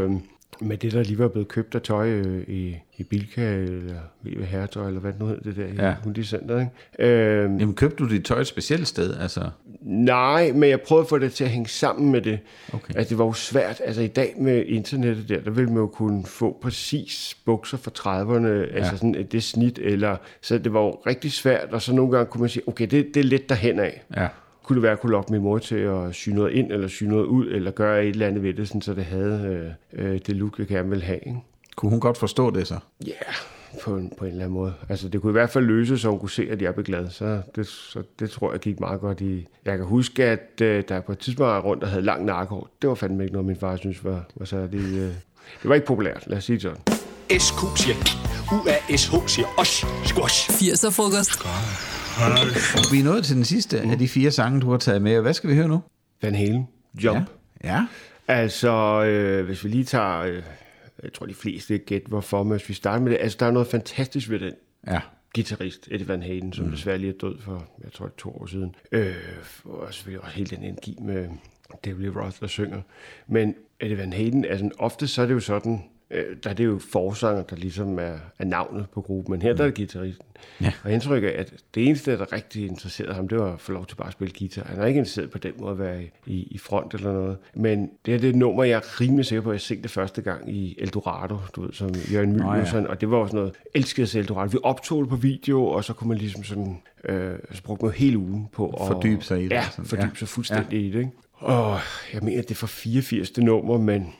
Øh, med det, der lige var blevet købt af tøj øh, i, i Bilka, eller VV Hertøj, eller hvad det nu hed, det der Ja. ja. Hundi Center, ikke? Øh, Jamen, købte du dit tøj et specielt sted? Altså, Nej, men jeg prøvede at få det til at hænge sammen med det. Okay. Altså, det var jo svært. Altså, i dag med internettet der, der ville man jo kunne få præcis bukser fra 30'erne, altså sådan et- det snit, eller... Så det var jo rigtig svært, og så nogle gange kunne man sige, okay, det, det er lidt derhen af. ja. Kunne det være, at jeg kunne lokke min mor til at sy noget ind, eller sy noget ud, eller gøre et eller andet ved det, sådan, så det havde øh, øh, det look, jeg gerne ville have, ikke? Kunne hun godt forstå det så? Ja, yeah, på en, på en eller anden måde. Altså, det kunne i hvert fald løse, så hun kunne se, at jeg blev glad. Så det, så det tror jeg gik meget godt i. Jeg kan huske, at øh, der på et tidspunkt var rundt, der havde lang nakkehår. Det var fandme ikke noget, min far synes var, var så det, øh, det var ikke populært, lad os sige det sådan. SQ siger UASH siger os. Squash. 80'er frokost. Vi er nået til den sidste af de fire sange, du har taget med. og Hvad skal vi høre nu? Van Halen, Jump. Ja. ja. Altså, øh, hvis vi lige tager... Øh, jeg tror, de fleste gæt hvorfor, men hvis vi starter med det. Altså, der er noget fantastisk ved den Ja. guitarist Eddie Van Halen, som mm. desværre lige er død for, jeg tror, to år siden. Øh, og selvfølgelig også hele den energi med David Roth, der synger. Men Eddie Van Halen, altså ofte så er det jo sådan, øh, der er det jo forsanger, der ligesom er, er navnet på gruppen, men her der er det guitaristen. Ja. Og indtryk af, at det eneste, der rigtig interesserede ham, det var at få lov til bare at spille guitar. Han er ikke interesseret på den måde at være i, i front eller noget. Men det er det nummer, jeg er rimelig sikker på, at jeg set det første gang i Eldorado, du ved, som Jørgen Nå, ja. og det var også noget elsket Eldorado. Vi optog det på video, og så kunne man ligesom sådan, øh, så brugte man hele ugen på at Fordybe sig i det, Ja, fordybe Ja. sig fuldstændig ja. i det. Ikke? Og jeg mener, det er for 84. nummer, men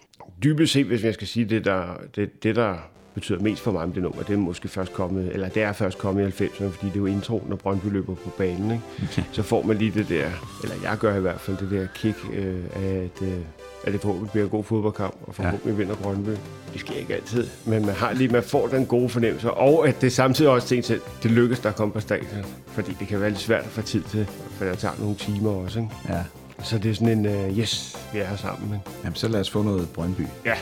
dybest set, hvis jeg skal sige det, der, det, det der betyder mest for mig med det nummer, det er måske først kommet, eller det er først kommet i 90'erne, fordi det er jo introen, når Brøndby løber på banen. Ikke? Okay. Så får man lige det der, eller jeg gør i hvert fald det der kick øh, af, at, øh, at det forhåbentlig bliver en god fodboldkamp, og forhåbentlig ja. vinder Brøndby. Det sker ikke altid, men man har lige, man får den gode fornemmelse, og at det samtidig også tænkt til, det lykkes der at komme på stadion, fordi det kan være lidt svært at få tid til, for det tager nogle timer også. Ikke? Ja. Så det er sådan en, uh, yes, vi er her sammen. Ikke? Jamen, så lad os få noget Brøndby. Ja.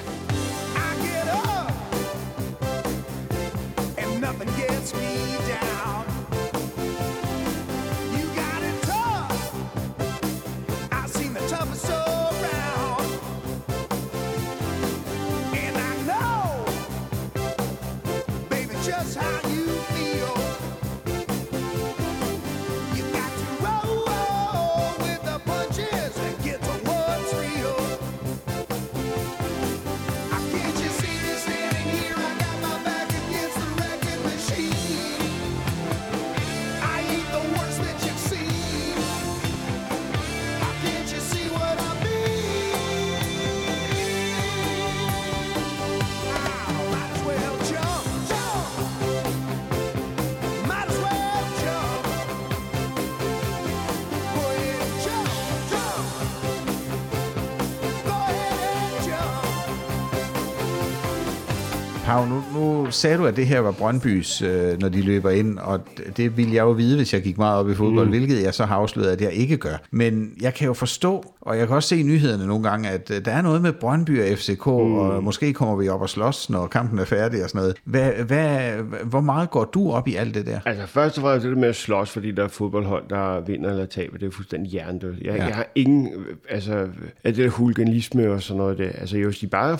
Nu, sagde du, at det her var Brøndbys, øh, når de løber ind, og det ville jeg jo vide, hvis jeg gik meget op i fodbold, mm. hvilket jeg så har afsløret, at jeg ikke gør. Men jeg kan jo forstå, og jeg kan også se i nyhederne nogle gange, at øh, der er noget med Brøndby og FCK, mm. og måske kommer vi op og slås, når kampen er færdig og sådan noget. Hvad, hvad, hvor meget går du op i alt det der? Altså først og fremmest det med at slås, fordi der er fodboldhold, der vinder eller taber, det er fuldstændig hjernedød. Jeg, Ja. jeg har ingen, altså, af det der huliganisme og sådan noget der. Altså, jo, hvis de bare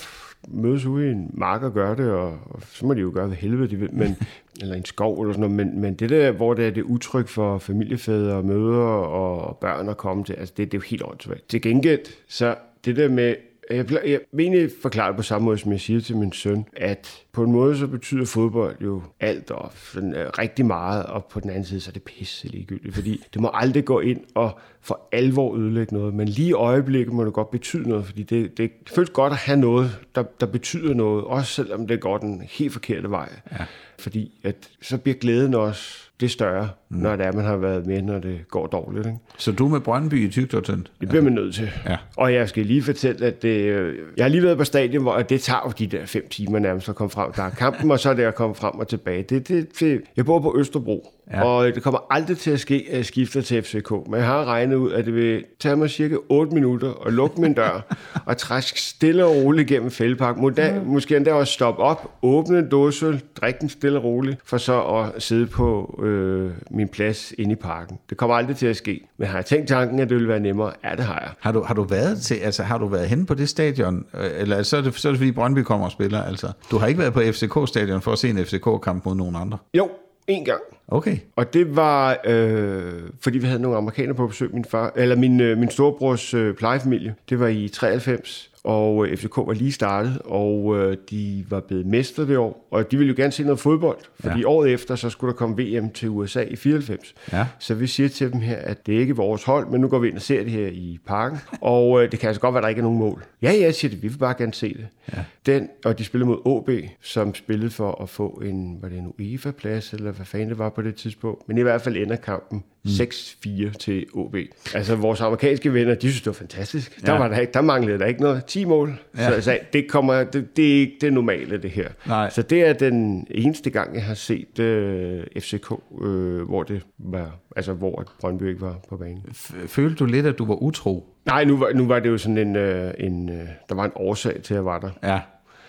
mødes ude i en mark og gør det, og, og så må de jo gøre, hvad helvede de vil, men, eller en skov eller sådan noget, men, men det der, hvor det er det utryg for familiefædre og mødre og børn at komme til, altså det, det er jo helt åndssvagt. Til gengæld, så det der med, jeg, jeg vil egentlig forklare det på samme måde, som jeg siger til min søn, at på en måde så betyder fodbold jo alt og sådan, øh, rigtig meget, og på den anden side så er det pisse ligegyldigt, fordi det må aldrig gå ind og for alvor ødelægge noget, men lige i øjeblikket må det godt betyde noget, fordi det, det føles godt at have noget, der, der betyder noget, også selvom det går den helt forkerte vej. Ja. Fordi at, så bliver glæden også det større, mm. når det er, man har været med, når det går dårligt. Ikke? Så du med Brøndby i tygt og tyndt? Det bliver man nødt til. Ja. Og jeg skal lige fortælle, at det, øh, jeg har lige været på stadion, hvor det tager jo de der fem timer nærmest at komme frem. Der er kampen, og så er det at komme frem og tilbage. Det, det, det, jeg bor på Østerbro, Ja. og det kommer aldrig til at ske, at jeg skifter til FCK. Men jeg har regnet ud, at det vil tage mig cirka 8 minutter at lukke min dør og træske stille og roligt gennem fældepark. Måske, måske endda også stoppe op, åbne en dåsøl, drikke den stille og roligt, for så at sidde på øh, min plads inde i parken. Det kommer aldrig til at ske. Men har jeg tænkt tanken, at det ville være nemmere? Ja, det har jeg. Har du, har du været til, altså har du været henne på det stadion, øh, eller så er det, så er det fordi Brøndby kommer og spiller, altså. Du har ikke været på FCK-stadion for at se en FCK-kamp mod nogen andre? Jo, en gang. Okay. Og det var, øh, fordi vi havde nogle amerikanere på besøg, min, far, eller min, øh, min storebrors øh, plejefamilie. Det var i 93, og øh, FCK var lige startet, og øh, de var blevet mestre det år. Og de ville jo gerne se noget fodbold, fordi Ja. året efter, så skulle der komme VM til USA i 94. Ja. Så vi siger til dem her, at det er ikke vores hold, men nu går vi ind og ser det her i parken. Og øh, det kan altså godt være, at der ikke er nogen mål. Ja, ja, siger det, vi vil bare gerne se det. Ja. Den, og de spillede mod OB, som spillede for at få en, var det en UEFA-plads, eller hvad fanden det var på det tidspunkt. Men i hvert fald ender kampen mm. 6-4 til OB. Altså vores amerikanske venner, de synes, det var fantastisk. Der, Ja. var der, ikke, der manglede der ikke noget. 10 mål. Ja. Så sagde, det, kommer, det, det er ikke det normale, det her. Nej. Så det er den eneste gang, jeg har set øh, FCK, øh, hvor det var, altså hvor Brøndby ikke var på banen. Følte du lidt, at du var utro? Nej, nu var, nu var det jo sådan en, øh, en øh, der var en årsag til, at jeg var der. Ja.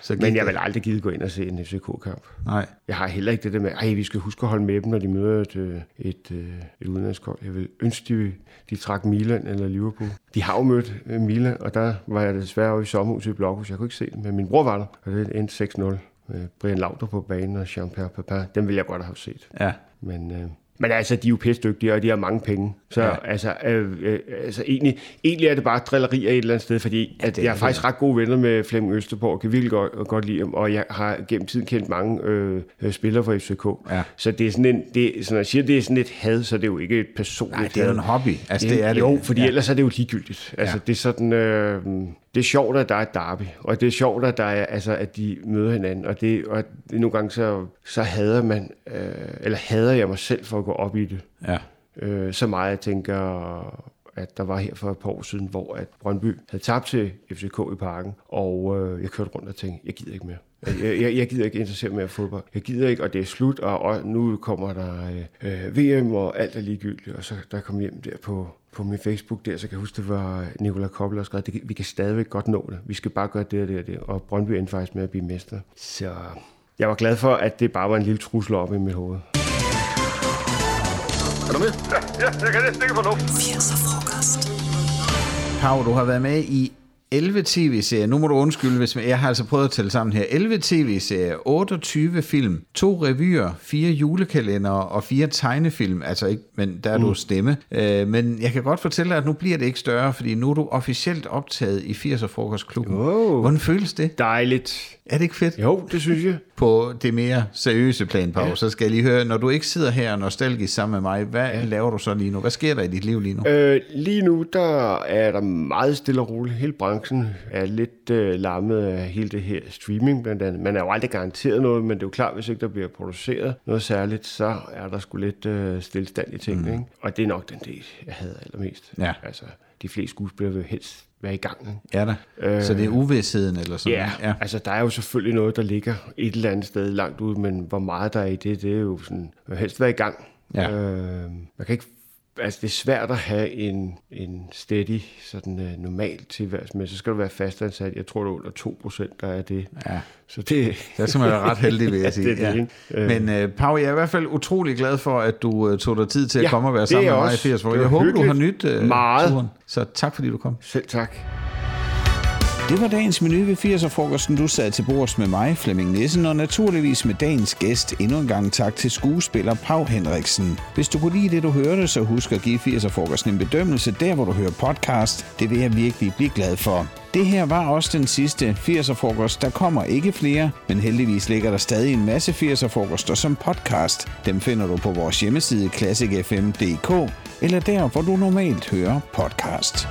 Så Men jeg vil aldrig gide gå ind og se en FCK-kamp. Nej. Jeg har heller ikke det der med, at vi skal huske at holde med dem, når de møder et, øh, et, øh, et udenlandshold. Jeg vil ønske, de, de trak Milan eller Liverpool. De har jo mødt øh, Milan, og der var jeg desværre over i sommerhuset i Blokhus. Jeg kunne ikke se det, men min bror var der, og det endte 6-0. Med Brian Lauter på banen og Jean-Pierre Papin. Dem ville jeg godt have set. Ja. Men, øh, men altså, de er jo pisse dygtige, og de har mange penge. Så Ja. altså, øh, øh, altså egentlig, egentlig er det bare drillerier et eller andet sted, fordi ja, at jeg er faktisk ret gode venner med Flemming Østerborg, og kan virkelig godt, godt lide ham, og jeg har gennem tiden kendt mange øh, øh, spillere fra FCK. Ja. Så det er sådan en, det, så når jeg siger, det er sådan et had, så det er jo ikke et personligt Nej, det er jo en hobby. Altså, det er det. Jo, fordi ja. ellers er det jo ligegyldigt. Altså, Ja. det er sådan, øh, det er sjovt, at der er et derby, og det er sjovt, at, der er, altså, at de møder hinanden, og, det, og det, nogle gange så, så hader man, øh, eller hader jeg mig selv for at gå op i det. Ja. Øh, så meget, jeg tænker, at der var her for et par år siden, hvor at Brøndby havde tabt til FCK i parken, og øh, jeg kørte rundt og tænkte, jeg gider ikke mere. Jeg, jeg, jeg gider ikke interessere mere i fodbold. Jeg gider ikke, og det er slut, og, og nu kommer der øh, VM, og alt er ligegyldigt. Og så der kom hjem der på, på min Facebook der, så kan jeg huske, det var Nikolaj Koppel, der skrev, det, vi kan stadigvæk godt nå det. Vi skal bare gøre det og det og det. Og Brøndby endte faktisk med at blive mester. Så jeg var glad for, at det bare var en lille trussel op i mit hoved. Er du med? Ja, jeg kan næsten ikke få luft. 80'er frokost. Pau, du har været med i 11 tv-serier. Nu må du undskylde, hvis jeg har altså prøvet at tælle sammen her. 11 tv-serier, 28 film, to revyer, fire julekalender og fire tegnefilm. Altså ikke, men der er du stemme. Øh, men jeg kan godt fortælle dig, at nu bliver det ikke større, fordi nu er du officielt optaget i 80'er Frokostklubben. Wow. Hvordan føles det? Dejligt. Er det ikke fedt? Jo, det synes jeg. På det mere seriøse plan, Pau, ja. så skal jeg lige høre, når du ikke sidder her nostalgisk sammen med mig, hvad ja. laver du så lige nu? Hvad sker der i dit liv lige nu? Øh, lige nu, der er der meget stille og roligt. Hele branchen er lidt øh, lammet af hele det her streaming blandt andet. Man er jo aldrig garanteret noget, men det er jo klart, hvis ikke der bliver produceret noget særligt, så er der sgu lidt øh, stillestand i tingene. Mm. Ikke? Og det er nok den del, jeg havde allermest. Ja. Altså, de fleste skuespillere vil helst være i gang. Ja da. Øh, så det er uvidsheden eller sådan Ja, ja. altså der er jo selvfølgelig noget, der ligger et eller andet sted langt ude, men hvor meget der er i det, det er jo sådan, man helst være i gang. Ja. Øh, man kan ikke, altså det er svært at have en, en steady, sådan uh, normal tilværelse, men så skal du være fastansat. Jeg tror, det er under 2 procent, der er det. Ja. Så det, Der skal man være ret heldig, vil jeg sige. det det, ja. ikke? Men uh, Pau, jeg er i hvert fald utrolig glad for, at du uh, tog dig tid til at Ja, komme og være sammen med mig i 80 år. Jeg håber, du har nyt uh, Meget. turen. Så tak, fordi du kom. Selv tak. Det var dagens menu ved 80'er-frokosten. Du sad til bords med mig, Flemming Nissen, og naturligvis med dagens gæst. Endnu en gang tak til skuespiller Pau Henriksen. Hvis du kunne lide det, du hørte, så husk at give 80'er-frokosten en bedømmelse der, hvor du hører podcast. Det vil jeg virkelig blive glad for. Det her var også den sidste 80'er-frokost. Der kommer ikke flere, men heldigvis ligger der stadig en masse 80'er-frokoster som podcast. Dem finder du på vores hjemmeside classicfm.dk eller der, hvor du normalt hører podcast.